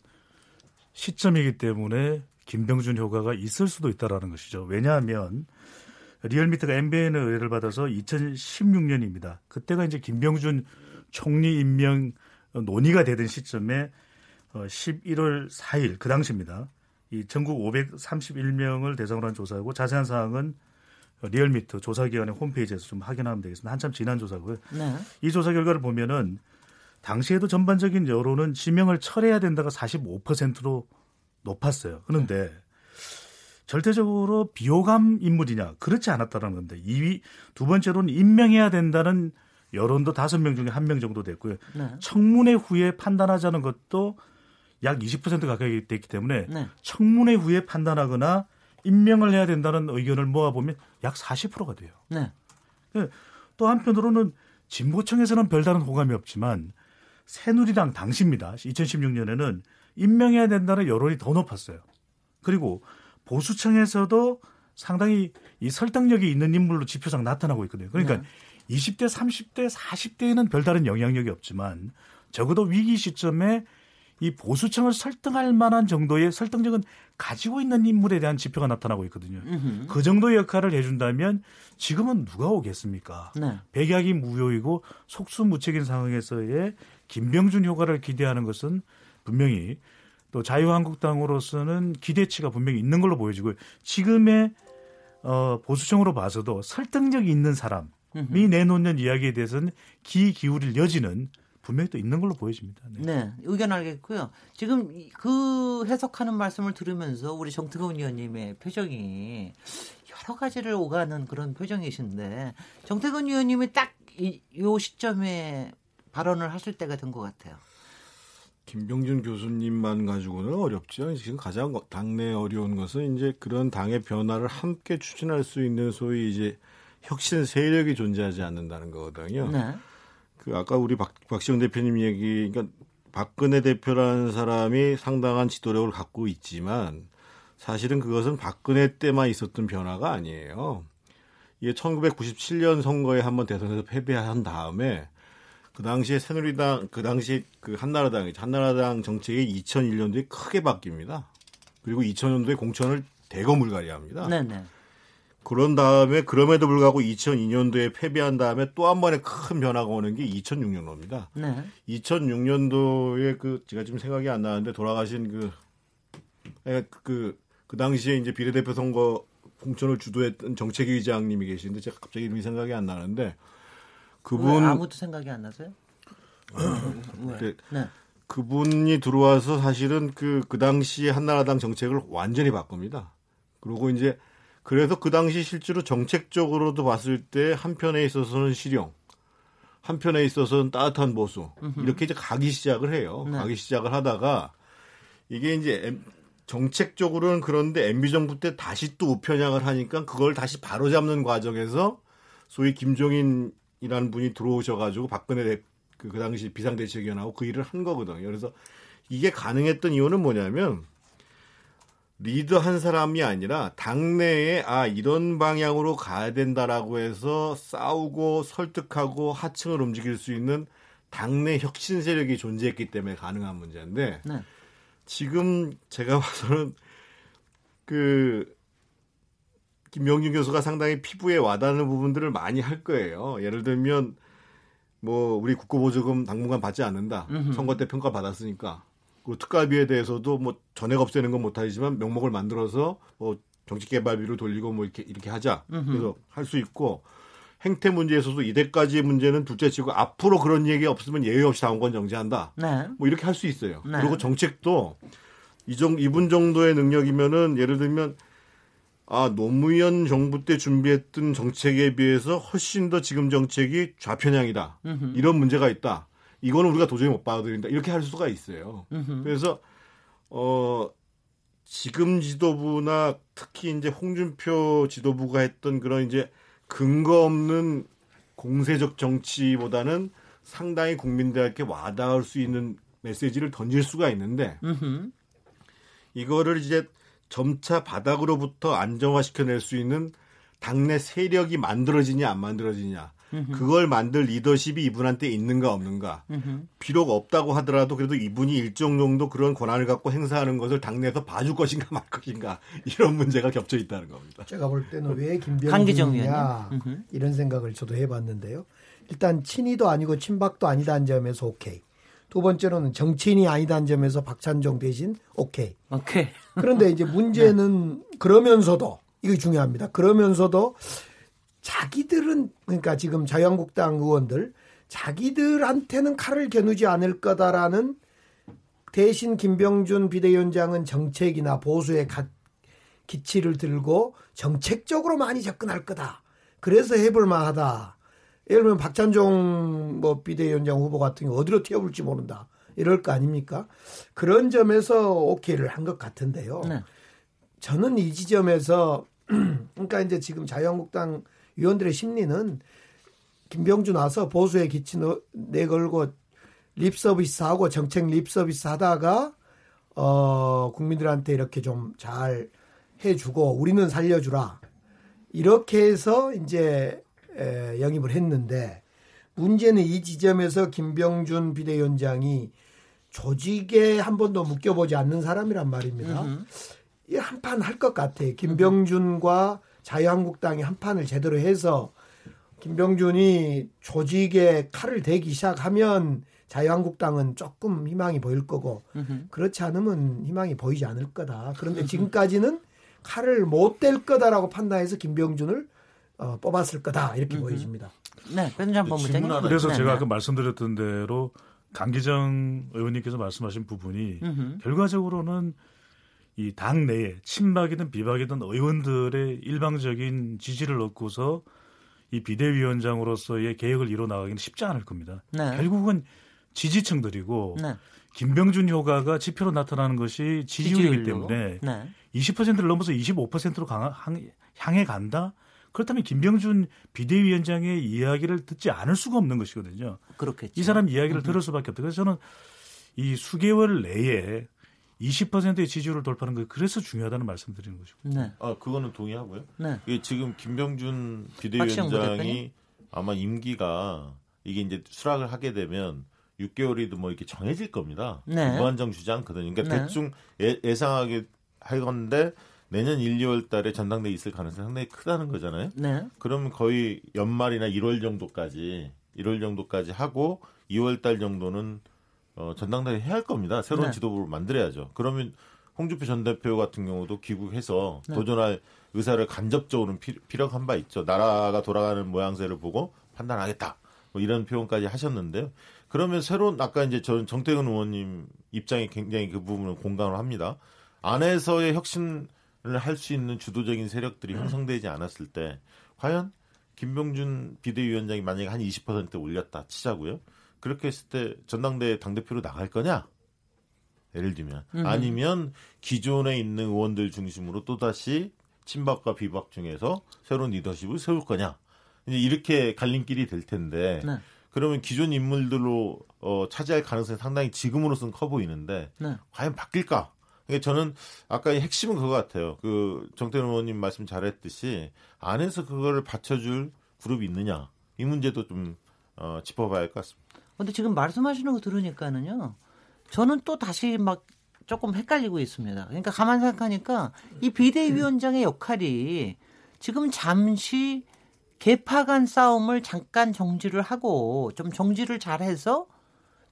시점이기 때문에 김병준 효과가 있을 수도 있다라는 것이죠. 왜냐하면 리얼미터가 MBN의 의뢰를 받아서 2016년입니다. 그때가 이제 김병준 총리 임명 논의가 되던 시점에 어, 11월 4일 그 당시입니다. 이 전국 531명을 대상으로 한 조사고 자세한 사항은 리얼미터 조사기관의 홈페이지에서 좀 확인하면 되겠습니다. 한참 지난 조사고요. 네. 이 조사 결과를 보면은 당시에도 전반적인 여론은 지명을 철회해야 된다가 45%로 높았어요. 그런데 절대적으로 비호감 인물이냐 그렇지 않았다는 건데 2위 두 번째로는 임명해야 된다는 여론도 다섯 명 중에 한 명 정도 됐고요. 네. 청문회 후에 판단하자는 것도 약 20% 가까이 됐기 때문에 네. 청문회 후에 판단하거나 임명을 해야 된다는 의견을 모아보면 약 40%가 돼요. 네. 또 한편으로는 진보청에서는 별다른 호감이 없지만 새누리당 당시입니다. 2016년에는 임명해야 된다는 여론이 더 높았어요. 그리고 보수청에서도 상당히 이 설득력이 있는 인물로 지표상 나타나고 있거든요. 그러니까 네. 20대, 30대, 40대에는 별다른 영향력이 없지만 적어도 위기 시점에 이 보수청을 설득할 만한 정도의 설득력은 가지고 있는 인물에 대한 지표가 나타나고 있거든요. 음흠. 그 정도의 역할을 해준다면 지금은 누가 오겠습니까? 네. 백약이 무효이고 속수무책인 상황에서의 김병준 효과를 기대하는 것은 분명히 또 자유한국당으로서는 기대치가 분명히 있는 걸로 보여지고 지금의 어, 보수청으로 봐서도 설득력이 있는 사람이 내놓는 이야기에 대해서는 귀 기울일 여지는 분명히 또 있는 걸로 보여집니다. 네. 네, 의견 알겠고요. 지금 이- 그 해석하는 말씀을 들으면서 우리 정특원 의원님의 표정이 여러 가지를 오가는 그런 표정이신데 정태근 의원님이 딱 이 시점에 발언을 하실 때가 된 것 같아요. 김병준 교수님만 가지고는 어렵죠. 지금 가장 당내 어려운 것은 이제 그런 당의 변화를 함께 추진할 수 있는 소위 이제 혁신 세력이 존재하지 않는다는 거거든요. 네, 그 아까 우리 박, 박시영 대표님 얘기, 그러니까 박근혜 대표라는 사람이 상당한 지도력을 갖고 있지만 사실은 그것은 박근혜 때만 있었던 변화가 아니에요. 이게 1997년 선거에 한번 대선에서 패배한 다음에 그 당시에 새누리당, 그 당시 그 한나라당, 한나라당 정책이 2001년도에 크게 바뀝니다. 그리고 2000년도에 공천을 대거 물갈이합니다. 네, 네. 그런 다음에 그럼에도 불구하고 2002년도에 패배한 다음에 또 한 번에 큰 변화가 오는 게 2006년도입니다. 네. 2006년도에 그 제가 지금 생각이 안 나는데 돌아가신 그 그, 그 당시에 이제 비례대표 선거 공천을 주도했던 정책위 의장님이 계시는데 제가 갑자기 이름이 생각이 안 나는데 왜 그분 아무도 생각이 안 나세요? 왜? 그, 네. 그분이 들어와서 사실은 그, 그 당시 한나라당 정책을 완전히 바꿉니다. 그리고 이제 그래서 그 당시 실제로 정책적으로도 봤을 때 한편에 있어서는 실용, 한편에 있어서는 따뜻한 보수 이렇게 이제 가기 시작을 해요. 네. 가기 시작을 하다가 이게 이제 정책적으로는 그런데 MB 정부 때 다시 또 우편향을 하니까 그걸 다시 바로잡는 과정에서 소위 김종인 이라는 분이 들어오셔가지고 박근혜 그, 그 당시 비상대책위원하고 그 일을 한 거거든요. 그래서 이게 가능했던 이유는 뭐냐면 리더 한 사람이 아니라 당내에 아 이런 방향으로 가야 된다라고 해서 싸우고 설득하고 하층을 움직일 수 있는 당내 혁신 세력이 존재했기 때문에 가능한 문제인데 네. 지금 제가 봐서는 그 김명준 교수가 상당히 피부에 와닿는 부분들을 많이 할 거예요. 예를 들면 뭐 우리 국고보조금 당분간 받지 않는다. 선거 때 평가 받았으니까. 그 특가비에 대해서도 뭐 전액 없애는 건 못하지만 명목을 만들어서 뭐 정치개발비로 돌리고 뭐 이렇게 이렇게 하자. 그래서 할 수 있고 행태 문제에서도 이때까지의 문제는 둘째치고 앞으로 그런 얘기 없으면 예외 없이 당원권 정지한다. 네. 뭐 이렇게 할 수 있어요. 네. 그리고 정책도 이정 이분 정도의 능력이면은 예를 들면 아 노무현 정부 때 준비했던 정책에 비해서 훨씬 더 지금 정책이 좌편향이다. 음흠. 이런 문제가 있다. 이거는 우리가 도저히 못 받아들인다. 이렇게 할 수가 있어요. 음흠. 그래서 어 지금 지도부나 특히 이제 홍준표 지도부가 했던 그런 이제 근거 없는 공세적 정치보다는 상당히 국민들에게 와닿을 수 있는 메시지를 던질 수가 있는데 음흠. 이거를 이제 점차 바닥으로부터 안정화시켜낼 수 있는 당내 세력이 만들어지냐 안 만들어지냐 그걸 만들 리더십이 이분한테 있는가 없는가 비록 없다고 하더라도 그래도 이분이 일정 정도 그런 권한을 갖고 행사하는 것을 당내에서 봐줄 것인가 말 것인가 이런 문제가 겹쳐 있다는 겁니다. 제가 볼 때는 왜 김병준이냐 이런 생각을 저도 해봤는데요. 일단 친이도 아니고 친박도 아니다는 점에서 오케이. 두 번째로는 정치인이 아니다는 점에서 박찬종 대신 오케이. 오케이. 그런데 이제 문제는 <laughs> 네. 그러면서도 이게 중요합니다. 그러면서도 자기들은 그러니까 지금 자유한국당 의원들 자기들한테는 칼을 겨누지 않을 거다라는 대신 김병준 비대위원장은 정책이나 보수의 가, 기치를 들고 정책적으로 많이 접근할 거다. 그래서 해볼 만하다. 예를 들면 박찬종 뭐 비대위원장 후보 같은 경우 어디로 튀어볼지 모른다. 이럴 거 아닙니까? 그런 점에서 오케이를 한 것 같은데요. 네. 저는 이 지점에서 <clears throat> 그러니까 이제 지금 자유한국당 위원들의 심리는 김병준 와서 보수의 기치 내걸고 립 서비스 하고 정책 립 서비스 하다가 어 국민들한테 이렇게 좀 잘 해주고 우리는 살려주라 이렇게 해서 이제 에, 영입을 했는데 문제는 이 지점에서 김병준 비대위원장이 조직에 한 번도 묶여보지 않는 사람이란 말입니다. 이한판 할 것 같아. 김병준과 자유한국당이 한 판을 제대로 해서 김병준이 조직에 칼을 대기 시작하면 자유한국당은 조금 희망이 보일 거고 그렇지 않으면 희망이 보이지 않을 거다. 그런데 지금까지는 칼을 못 댈 거다라고 판단해서 김병준을 어, 뽑았을 거다 이렇게 보여집니다. 네, 변장 법무장님. 그래서 네, 제가 네. 아까 말씀드렸던 대로 강기정 의원님께서 말씀하신 부분이 음흠. 결과적으로는 이 당 내에 친박이든 비박이든 의원들의 일방적인 지지를 얻고서 이 비대위원장으로서의 계획을 이뤄 나가기는 쉽지 않을 겁니다. 네. 결국은 지지층들이고 네. 김병준 효과가 지표로 나타나는 것이 지지율이기 때문에 네. 20%를 넘어서 25%로 강, 향해 간다. 그렇다면 김병준 비대위원장의 이야기를 듣지 않을 수가 없는 것이거든요. 그렇겠죠. 이 사람 이야기를 들을 수밖에 없다. 그래서 저는 이 수개월 내에 20%의 지지율을 돌파하는 거 그래서 중요하다는 말씀드리는 것이고. 네. 아 그거는 동의하고요. 네. 이게 지금 김병준 비대위원장이 아마 임기가 이게 이제 수락을 하게 되면 6개월이도 뭐 이렇게 정해질 겁니다. 네. 무한정 주지 않거든요. 그러니까 네. 대충 예, 상하게 하건데 내년 1, 2월 달에 전당대회 있을 가능성이 상당히 크다는 거잖아요. 네. 그러면 거의 연말이나 1월 정도까지 1월 정도까지 하고 2월 달 정도는 어, 전당대회 해야 할 겁니다. 새로운 네. 지도부를 만들어야죠. 그러면 홍준표 전 대표 같은 경우도 귀국해서 네. 도전할 의사를 간접적으로 피, 피력한 바 있죠. 나라가 돌아가는 모양새를 보고 판단하겠다. 뭐 이런 표현까지 하셨는데요. 그러면 새로운 아까 이제 저는 정태근 의원님 입장이 굉장히 그 부분을 공감을 합니다. 안에서의 혁신을 할 수 있는 주도적인 세력들이 음. 형성되지 않았을 때 과연 김병준 비대위원장이 만약에 한 20% 올렸다 치자고요. 그렇게 했을 때 전당대회 당대표로 나갈 거냐? 예를 들면 음. 아니면 기존에 있는 의원들 중심으로 또다시 친박과 비박 중에서 새로운 리더십을 세울 거냐? 이제 이렇게 갈림길이 될 텐데 네. 그러면 기존 인물들로 어, 차지할 가능성이 상당히 지금으로서는 커 보이는데 네. 과연 바뀔까? 그러니까 저는 아까 의 핵심은 그거 같아요. 그 정태근 의원님 말씀 잘했듯이 안에서 그거를 받쳐줄 그룹이 있느냐 이 문제도 좀 어, 짚어봐야 할 것 같습니다. 근데 지금 말씀하시는 거 들으니까는요. 저는 또 다시 막 조금 헷갈리고 있습니다. 그러니까 가만 생각하니까 이 비대위원장의 역할이 지금 잠시 개파 간 싸움을 잠깐 정지를 하고 좀 정지를 잘해서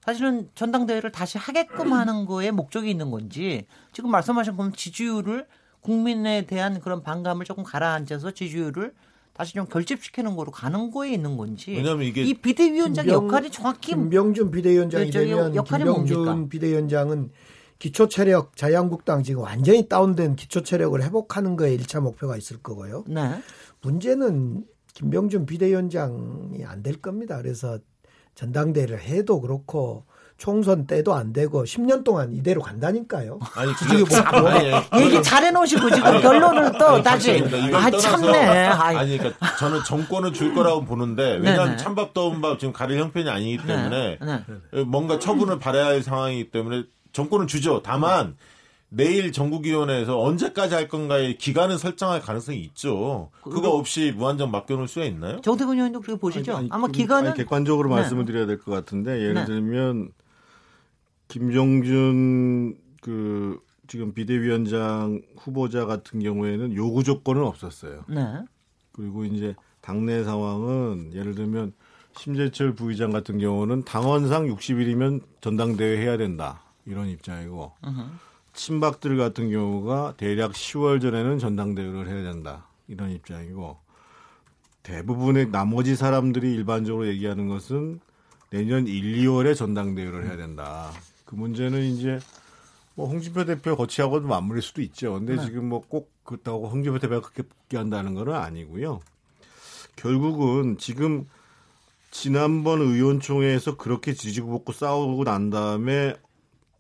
사실은 전당대회를 다시 하게끔 하는 거에 목적이 있는 건지 지금 말씀하신 그럼 지지율을 국민에 대한 그런 반감을 조금 가라앉혀서 지지율을 다시 좀 결집시키는 거로 가는 거에 있는 건지 왜냐하면 이게 이 비대위원장 김병- 역할이 정확히 김병준 비대위원장이 되면 역할이 김병준 뭡니까? 비대위원장은 기초 체력 자유한국당 지금 완전히 다운된 기초 체력을 회복하는 거에 일차 목표가 있을 거고요. 네. 문제는 김병준 비대위원장이 안 될 겁니다. 그래서 전당대회를 해도 그렇고 총선 때도 안 되고 10년 동안 이대로 간다니까요. <laughs> 아니 지지율 그게- 못 아니, 아니, 얘기 잘 해놓으시고 지금 결론을 또 아니, 다시 아 참네. 아니 그러니까 저는 정권을 줄 거라고 보는데 왜냐하면. 찬밥 더운 밥 지금 가릴 형편이 아니기 때문에 네, 네. 뭔가 처분을 받아야 할 상황이기 때문에 정권은 주죠. 다만 내일 전국위원회에서 언제까지 할 건가의 기간은 설정할 가능성이 있죠. 그거 없이 무한정 맡겨놓을 수가 있나요? 정태근 의원도 그렇게 보시죠. 아니, 아마 좀- 기간은 아니, 객관적으로 네. 말씀을 드려야 될 것 같은데 예를 네. 들면 김정준 그 지금 비대위원장 후보자 같은 경우에는 요구 조건은 없었어요. 네. 그리고 이제 당내 상황은 예를 들면 심재철 부의장 같은 경우는 당원상 60일이면 전당대회 해야 된다 이런 입장이고 으흠. 친박들 같은 경우가 대략 10월 전에는 전당대회를 해야 된다 이런 입장이고 대부분의 나머지 사람들이 일반적으로 얘기하는 것은 내년 1, 2월에 전당대회를 해야 된다. 그 문제는 이제 뭐 홍준표 대표 거치하고도 맞물릴 수도 있죠. 근데 지금 뭐 꼭 그렇다고 홍준표 대표가 그렇게 복귀한다는 건 아니고요. 결국은 지금 지난번 의원총회에서 그렇게 지지고 볶고 싸우고 난 다음에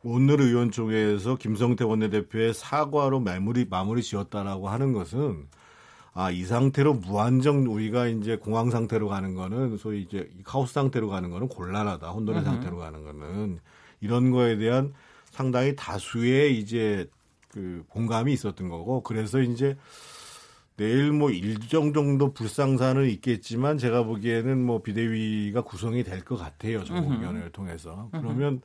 오늘 의원총회에서 김성태 원내대표의 사과로 마무리 마무리 지었다라고 하는 것은 아 이 상태로 무한정 우리가 이제 공황 상태로 가는 거는 소위 이제 카오스 상태로 가는 거는 곤란하다 혼돈의 상태로 가는 거는 이런 거에 대한 상당히 다수의 이제 그 공감이 있었던 거고 그래서 이제 내일 뭐 일정 정도 불상사는 있겠지만 제가 보기에는 뭐 비대위가 구성이 될 것 같아요 전국위원회를 통해서. 그러면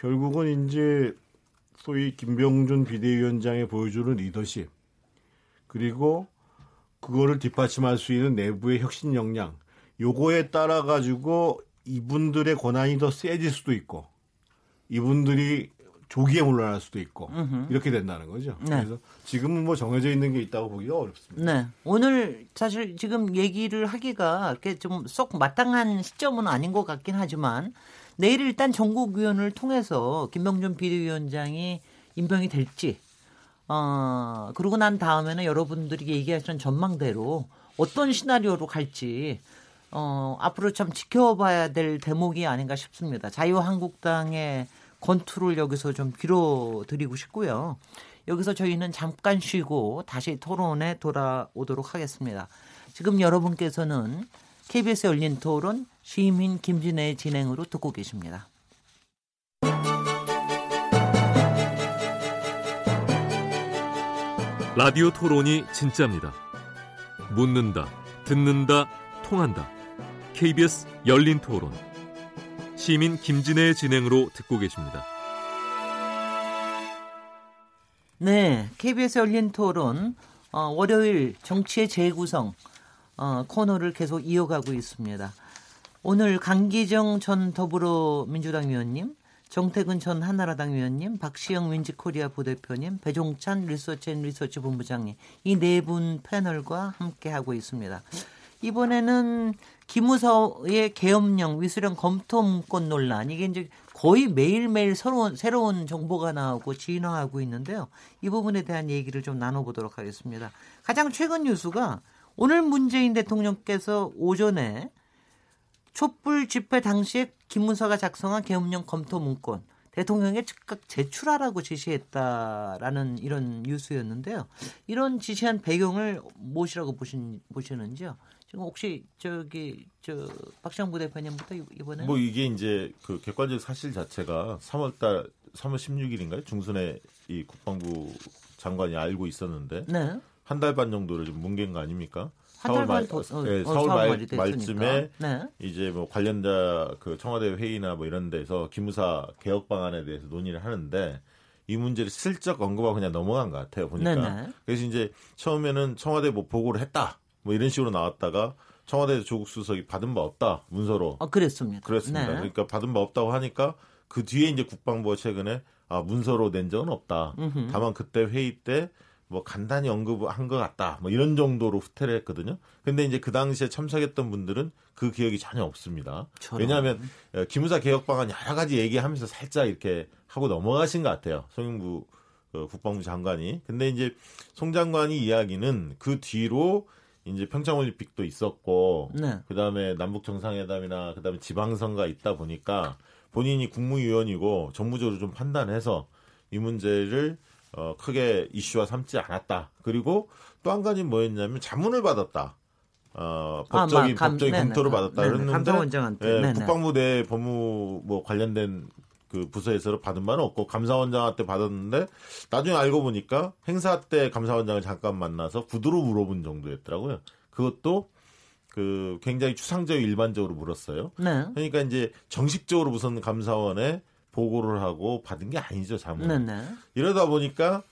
결국은 이제 소위 김병준 비대위원장이 보여주는 리더십 그리고 그거를 뒷받침할 수 있는 내부의 혁신 역량 요거에 따라 가지고 이분들의 권한이 더 세질 수도 있고 이분들이 조기에 물러날 수도 있고 이렇게 된다는 거죠. 네. 그래서 지금은 뭐 정해져 있는 게 있다고 보기가 어렵습니다. 네. 오늘 사실 지금 얘기를 하기가 이렇게 좀쏙 마땅한 시점은 아닌 것 같긴 하지만 내일 일단 전국위원을 통해서 김병준 비대위원장이 임명이 될지 어, 그러고 난 다음에는 여러분들이 얘기하시는 전망대로 어떤 시나리오로 갈지 어, 앞으로 참 지켜봐야 될 대목이 아닌가 싶습니다. 자유한국당의 건투를 여기서 좀 빌어드리고 싶고요. 여기서 저희는 잠깐 쉬고 다시 토론에 돌아오도록 하겠습니다. 지금 여러분께서는 KBS 열린 토론 시민 김진애의 진행으로 듣고 계십니다. 라디오 토론이 진짜입니다. 묻는다, 듣는다, 통한다. KBS 열린 토론. 시민 김진애의 진행으로 듣고 계십니다. 네, KBS 열린 토론 어, 월요일 정치의 재구성 어, 코너를 계속 이어가고 있습니다. 오늘 강기정 전 더불어민주당 위원님, 정태근 전 한나라당 위원님, 박시영 윈지코리아 부대표님, 배종찬 리서치앤리서치 본부장님 이 네 분 패널과 함께 하고 있습니다. 이번에는 기무서의 계엄령 위수령 검토 문건 논란 이게 이제 거의 매일매일 새로운 새로운 정보가 나오고 진화하고 있는데요. 이 부분에 대한 얘기를 좀 나눠보도록 하겠습니다. 가장 최근 뉴스가 오늘 문재인 대통령께서 오전에 촛불 집회 당시에 김문서가 작성한 계엄령 검토 문건 대통령에 즉각 제출하라고 지시했다라는 이런 뉴스였는데요. 이런 지시한 배경을 무엇이라고 보신, 보시는지요? 지금 혹시 저기 저 박시영 대표님부터 이번에 뭐 이게 이제 그 객관적 사실 자체가 3월달 3월 16일인가요? 중순에 이 국방부 장관이 알고 있었는데 네. 한 달 반 정도를 좀 뭉갠 거 아닙니까? 한달반 더, 어, 네, 4월 말, 말쯤에 네. 이제 뭐 관련자 그 청와대 회의나 뭐 이런 데서 기무사 개혁 방안에 대해서 논의를 하는데 이 문제를 슬쩍 언급하고 그냥 넘어간 것 같아요 보니까. 네네. 그래서 이제 처음에는 청와대 뭐 보고를 했다 뭐 이런 식으로 나왔다가 청와대 조국 수석이 받은 바 없다 문서로. 아 그랬습니다. 그렇습니다. 네. 그러니까 받은 바 없다고 하니까 그 뒤에 이제 국방부가 최근에 아 문서로 낸 적은 없다. 음흠. 다만 그때 회의 때 뭐 간단히 언급한 것 같다. 뭐 이런 정도로 후퇴를 했거든요. 근데 이제 그 당시에 참석했던 분들은 그 기억이 전혀 없습니다. 저런. 왜냐하면 어, 기무사 개혁 방안 여러 가지 얘기하면서 살짝 이렇게 하고 넘어가신 것 같아요. 송영구 그 국방부 장관이. 근데 이제 송 장관이 이야기는 그 뒤로 이제 평창올림픽도 있었고 네. 그다음에 남북 정상회담이나 그다음에 지방선거가 있다 보니까 본인이 국무위원이고 정무적으로 좀 판단해서 이 문제를 어, 크게 이슈화 삼지 않았다. 그리고 또 한 가지 뭐였냐면 자문을 받았다. 어, 법적인 아, 감, 법적인. 검토를 받았다. 그랬는데 예, 국방부 내 법무 뭐 관련된 그 부서에서 받은 바는 없고 감사원장한테 받았는데 나중에 알고 보니까 행사 때 감사원장을 잠깐 만나서 구두로 물어본 정도였더라고요. 그것도 그 굉장히 추상적이고 일반적으로 물었어요. 네. 그러니까 이제 정식적으로 우선 감사원에 보고를 하고 받은 게 아니죠, 자문. 네, 네. 이러다 보니까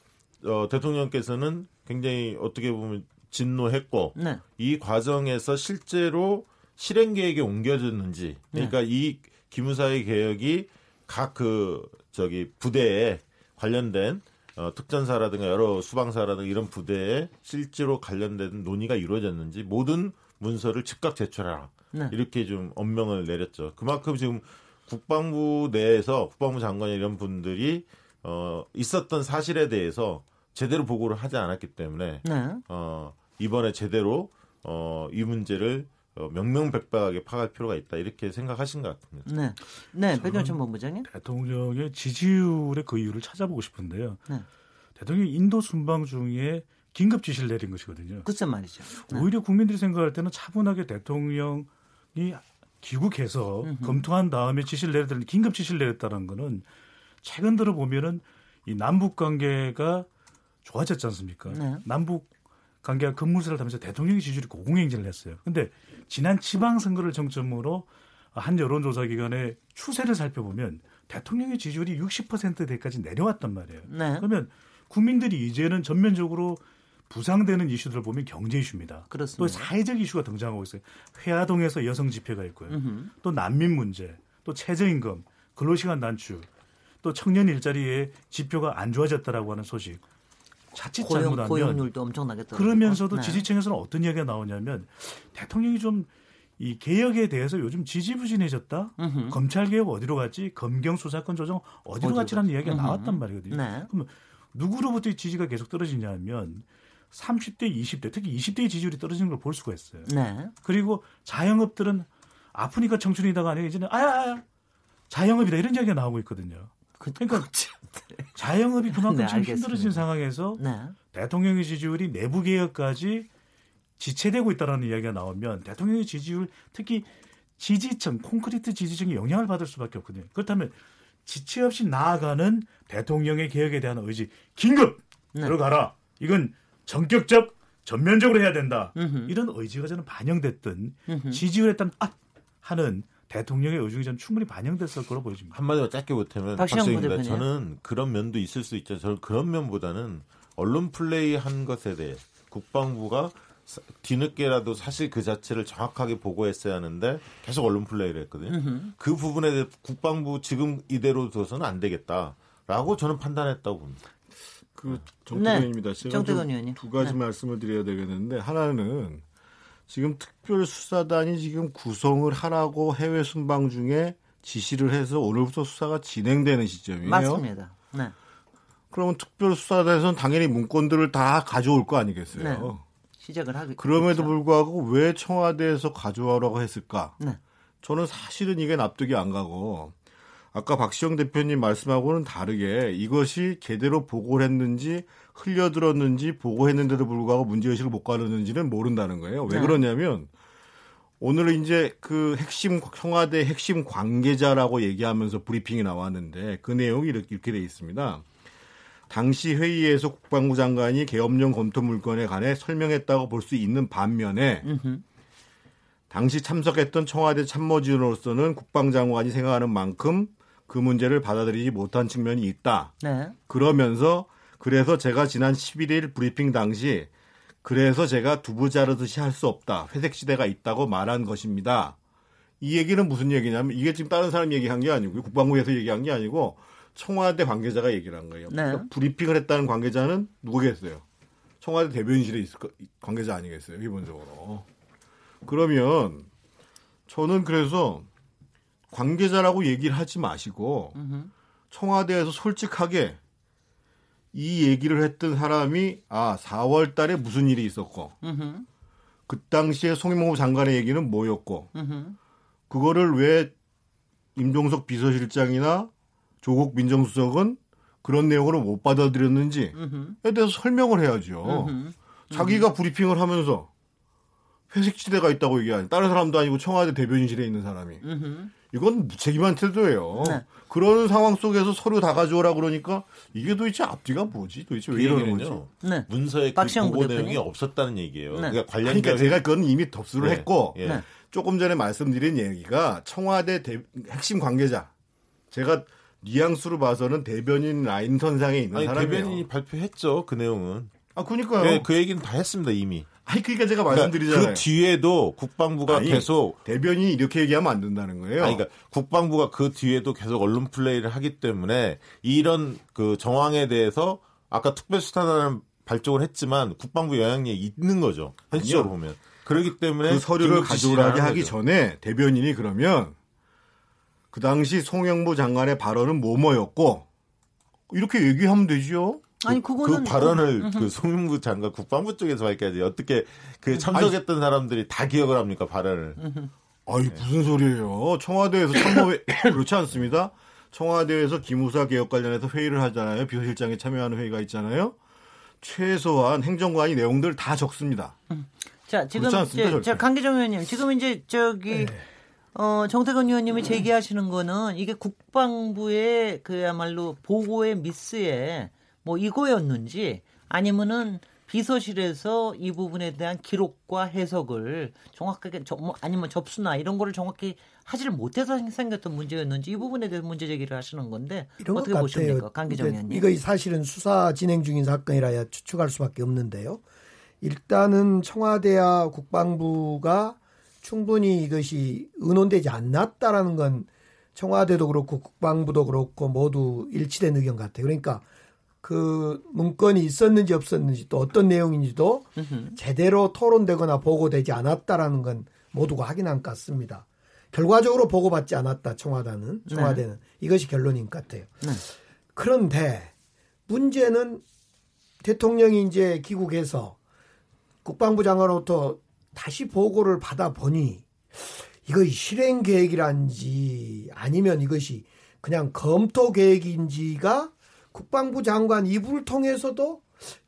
어, 대통령께서는 굉장히 어떻게 보면 진노했고 네. 이 과정에서 실제로 실행 계획에 옮겨졌는지 그러니까 네. 이 기무사의 개혁이 각 그 저기 부대에 관련된 어, 특전사라든가 여러 수방사라든가 이런 부대에 실제로 관련된 논의가 이루어졌는지 모든 문서를 즉각 제출하라. 네. 이렇게 좀 엄명을 내렸죠. 그만큼 지금 국방부 내에서 국방부 장관 이런 분들이 어, 있었던 사실에 대해서 제대로 보고를 하지 않았기 때문에 네. 어, 이번에 제대로 어, 이 문제를 어, 명명백백하게 파갈 필요가 있다 이렇게 생각하신 것 같습니다. 네, 네, 백영천 본부장님. 대통령의 지지율의 그 이유를 찾아보고 싶은데요. 네. 대통령이 인도 순방 중에 긴급 지시를 내린 것이거든요. 글쎄 말이죠. 네. 오히려 국민들이 생각할 때는 차분하게 대통령이 귀국해서 음흠. 검토한 다음에 지시를 내렸다는 긴급 지시를 내렸다는 거는 최근 들어 보면은 이 남북 관계가 좋아졌지 않습니까? 네. 남북 관계가 급물살을 타면서 대통령의 지지율이 고공행진을 했어요. 근데 지난 지방선거를 정점으로 한 여론조사 기관의 추세를 살펴보면 대통령의 지지율이 60%대까지 내려왔단 말이에요. 네. 그러면 국민들이 이제는 전면적으로 부상되는 이슈들을 보면 경제 이슈입니다. 그렇습니다. 또 사회적 이슈가 등장하고 있어요. 회화동에서 여성 집회가 있고요. 으흠. 또 난민 문제, 또 최저임금, 근로시간 단축, 또 청년 일자리의 지표가 안 좋아졌다라고 하는 소식. 자칫 고용, 잘못하면 고용률도 엄청나게 그러면서도 네. 지지층에서는 어떤 이야기가 나오냐면 대통령이 좀 이 개혁에 대해서 요즘 지지부진해졌다. 으흠. 검찰 개혁 어디로 갔지? 검경 수사권 조정 어디로 갔지라는 이야기가 으흠. 나왔단 말이거든요. 네. 그러면 누구로부터 지지가 계속 떨어지냐면 30대, 20대, 특히 20대의 지지율이 떨어지는 걸 볼 수가 있어요. 네. 그리고 자영업들은 아프니까 청춘이다가 아니라 이제는 아야, 자영업이다 이런 이야기가 나오고 있거든요. 그, 그러니까 자영업이 그만큼 네, 힘들어진 상황에서 네. 대통령의 지지율이 내부 개혁까지 지체되고 있다라는 이야기가 나오면 대통령의 지지율 특히 지지층 콘크리트 지지층이 영향을 받을 수밖에 없거든요. 그렇다면 지체 없이 나아가는 대통령의 개혁에 대한 의지 긴급 네. 들어가라. 이건 전격적 전면적으로 해야 된다. 으흠. 이런 의지가 저는 반영됐던 으흠. 지지율에 따른 아 하는 대통령의 의중이 저는 충분히 반영됐을 거로 보여집니다. 한마디로 짧게 보태면 박시영입니다. 저는 그런 면도 있을 수 있죠. 저는 그런 면보다는 언론 플레이 한 것에 대해 국방부가 뒤늦게라도 사실 그 자체를 정확하게 보고했어야 하는데 계속 언론 플레이를 했거든요. 으흠. 그 부분에 대해 국방부 지금 이대로 둬서는 안 되겠다라고 저는 판단했다고 봅니다. 그 정태근입니다. 네. 정태근 의원님. 두 가지 네. 말씀을 드려야 되겠는데 하나는 지금 특별수사단이 지금 구성을 하라고 해외 순방 중에 지시를 해서 오늘부터 수사가 진행되는 시점이에요. 맞습니다. 네. 그러면 특별수사단에서는 당연히 문건들을 다 가져올 거 아니겠어요? 네. 시작을 하겠 그럼에도 불구하고 왜 청와대에서 가져와라고 했을까? 네. 저는 사실은 이게 납득이 안 가고 아까 박시영 대표님 말씀하고는 다르게 이것이 제대로 보고를 했는지 흘려들었는지 보고했는데도 불구하고 문제의식을 못 가르는지는 모른다는 거예요. 왜 네. 그러냐면 오늘은 이제 그 핵심 청와대 핵심 관계자라고 얘기하면서 브리핑이 나왔는데 그 내용이 이렇게, 이렇게 돼 있습니다. 당시 회의에서 국방부 장관이 계엄령 검토 물건에 관해 설명했다고 볼 수 있는 반면에 당시 참석했던 청와대 참모진으로서는 국방장관이 생각하는 만큼 그 문제를 받아들이지 못한 측면이 있다. 네. 그러면서 그래서 제가 지난 11일 브리핑 당시 그래서 제가 두부 자르듯이 할 수 없다. 회색 시대가 있다고 말한 것입니다. 이 얘기는 무슨 얘기냐면 이게 지금 다른 사람 얘기한 게 아니고 국방부에서 얘기한 게 아니고 청와대 관계자가 얘기를 한 거예요. 네. 그러니까 브리핑을 했다는 관계자는 누구겠어요? 청와대 대변인실에 있을 거, 관계자 아니겠어요? 기본적으로. 그러면 저는 그래서 관계자라고 얘기를 하지 마시고 청와대에서 솔직하게 이 얘기를 했던 사람이 아 4월 달에 무슨 일이 있었고 음흠. 그 당시에 송영무 장관의 얘기는 뭐였고 음흠. 그거를 왜 임종석 비서실장이나 조국 민정수석은 그런 내용으로 못 받아들였는지에. 대해서 설명을 해야죠. 음흠. 자기가 브리핑을 하면서 회색 지대가 있다고 얘기하니 다른 사람도 아니고 청와대 대변인실에 있는 사람이. 이건 무책임한 태도예요. 네. 그런 상황 속에서 서류 다 가져오라 그러니까 이게 도대체 앞뒤가 뭐지? 도대체 그왜 이러는 거지? 얘기는요. 네. 문서에 그 보고 부대표님. 내용이 없었다는 얘기예요. 네. 그러니까 관련 그러니까 제가 그건 이미 덮수를 네. 했고 예. 네. 조금 전에 말씀드린 얘기가 청와대 대- 핵심 관계자 제가 뉘앙스로 봐서는 대변인 라인 선상에 있는 사람이에요. 대변인이 발표했죠 그 내용은. 아 그러니까요. 네, 그 얘기는 다 했습니다 이미. 아니 그러니까 제가 그러니까 말씀드리잖아요. 그 뒤에도 국방부가 아니, 계속 대변인이 이렇게 얘기하면 안 된다는 거예요. 아니, 그러니까 국방부가 그 뒤에도 계속 언론 플레이를 하기 때문에 이런 그 정황에 대해서 아까 특별수사단은 발족을 했지만 국방부 영향력이 있는 거죠. 현실적으로. 보면. 그렇기 때문에 그 서류를 가져오라게 하기 거죠. 전에 대변인이 그러면 그 당시 송영무 장관의 발언은 뭐뭐였고 이렇게 얘기하면 되죠. 아니 그 그거는 발언을 그 송영무 장관 국방부 쪽에서 밝혀야지 어떻게 그 참석했던 사람들이 다 기억을 합니까 발언을 아이 무슨 소리예요? 청와대에서 참모회 <laughs> 그렇지 않습니다. 청와대에서 기무사 개혁 관련해서 회의를 하잖아요. 비서실장이 참여하는 회의가 있잖아요. 최소한 행정관이 내용들 다 적습니다. 자, 지금 않습니까? 자, 강기정 의원님, 지금 이제 저기 어, 정태근 의원님이 제기하시는 거는 이게 국방부의 그야말로 보고의 미스에 뭐 이거였는지 아니면은 비서실에서 이 부분에 대한 기록과 해석을 정확하게 저, 뭐 아니면 접수나 이런 거를 정확히 하지를 못해서 생겼던 문제였는지 이 부분에 대해서 문제 제기를 하시는 건데 어떻게 것 보십니까. 강기정 의원님? 이거 사실은 수사 진행 중인 사건이라야 추측할 수밖에 없는데요. 일단은 청와대와 국방부가 충분히 이것이 의논되지 않았다라는 건 청와대도 그렇고 국방부도 그렇고 모두 일치된 의견 같아요. 그러니까 그 문건이 있었는지 없었는지 또 어떤 내용인지도 제대로 토론되거나 보고되지 않았다라는 건 모두가 확인한 것 같습니다. 결과적으로 보고받지 않았다 청와대는 청와대는 이것이 결론인 것 같아요. 네. 그런데 문제는 대통령이 이제 귀국해서 국방부 장관으로부터 다시 보고를 받아 보니 이것이 실행 계획이란지 아니면 이것이 그냥 검토 계획인지가 국방부 장관 입을 통해서도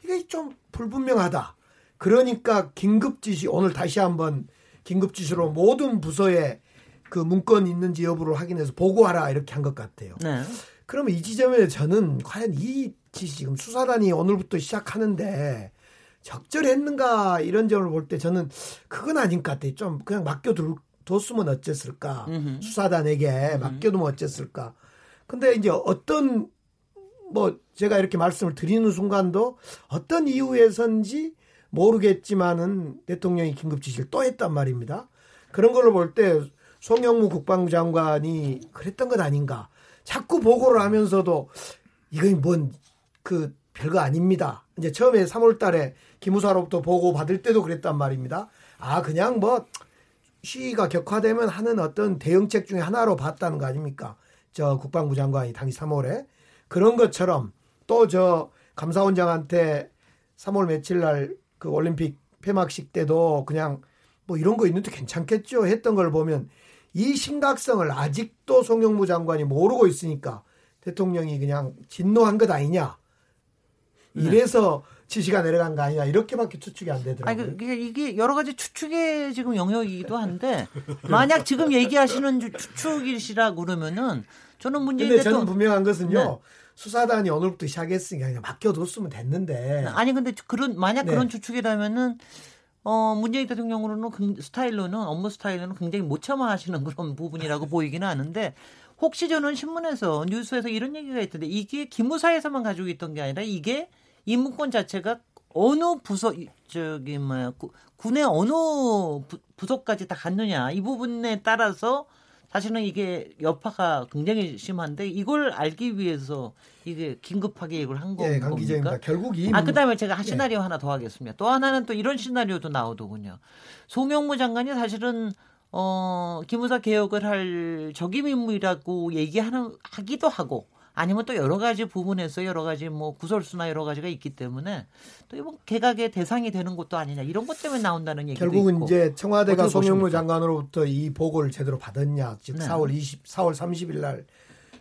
이게 좀 불분명하다. 그러니까 긴급 지시 오늘 다시 한번 긴급 지시로 모든 부서에 그 문건 있는지 여부를 확인해서 보고하라 이렇게 한 것 같아요. 네. 그러면 이 지점에 저는 과연 이 지시 지금 수사단이 오늘부터 시작하는데 적절했는가 이런 점을 볼 때 저는 그건 아닌 것 같아요. 좀 그냥 맡겨뒀으면 어쨌을까. 음흠. 수사단에게 맡겨두면 어쨌을까. 근데 이제 어떤 뭐 제가 이렇게 말씀을 드리는 순간도 어떤 이유에선지 모르겠지만은 대통령이 긴급 지시를 또 했단 말입니다. 그런 걸로 볼 때 송영무 국방부 장관이 그랬던 것 아닌가. 자꾸 보고를 하면서도 이건 뭔 그 별거 아닙니다. 이제 처음에 3월 달에 기무사로부터 보고 받을 때도 그랬단 말입니다. 아, 그냥 뭐 시위가 격화되면 하는 어떤 대응책 중에 하나로 봤다는 거 아닙니까? 저 국방부 장관이 당시 3월에 그런 것처럼 또 저 감사원장한테 3월 며칠 날 그 올림픽 폐막식 때도 그냥 뭐 이런 거 있는데 괜찮겠죠? 했던 걸 보면 이 심각성을 아직도 송영무 장관이 모르고 있으니까 대통령이 그냥 진노한 것 아니냐. 이래서 지시가 내려간 거 아니냐. 이렇게밖에 추측이 안 되더라고요. 아니, 그, 이게 여러 가지 추측의 지금 영역이기도 한데 만약 지금 얘기하시는 추측이시라 그러면은 저는 문재인 근데 대통령 저는 분명한 것은요. 네. 수사단이 오늘부터 시작했으니까 그냥 맡겨뒀으면 됐는데. 아니 근데 그런 만약 네. 그런 추측이라면은 어 문재인 대통령으로는 그 스타일로는 업무 스타일로는 굉장히 못 참아하시는 그런 부분이라고 <laughs> 보이기는 하는데 혹시 저는 신문에서 뉴스에서 이런 얘기가 있던데 이게 기무사에서만 가지고 있던 게 아니라 이게 이 문건 자체가 어느 부서 이- 저기 뭐야 구- 군의 어느 부, 부서까지 다 갔느냐 이 부분에 따라서 사실은 이게 여파가 굉장히 심한데 이걸 알기 위해서 이게 긴급하게 이걸 한 예, 겁니까? 강 기자입니다. 결국 이 아, 문- 그 다음에 제가 한 네. 시나리오 하나 더 하겠습니다. 또 하나는 또 이런 시나리오도 나오더군요. 송영무 장관이 사실은, 어, 기무사 개혁을 할 적임 인물이라고 얘기하는, 하기도 하고, 아니면 또 여러 가지 부분에서 여러 가지 뭐 구설수나 여러 가지가 있기 때문에 또 이번 개각의 대상이 되는 것도 아니냐 이런 것 때문에 나온다는 얘기도 결국은 있고. 이제 청와대가 송영무? 장관으로부터 이 보고를 제대로 받았냐. 즉 네. 4월 20, 4월 30일 날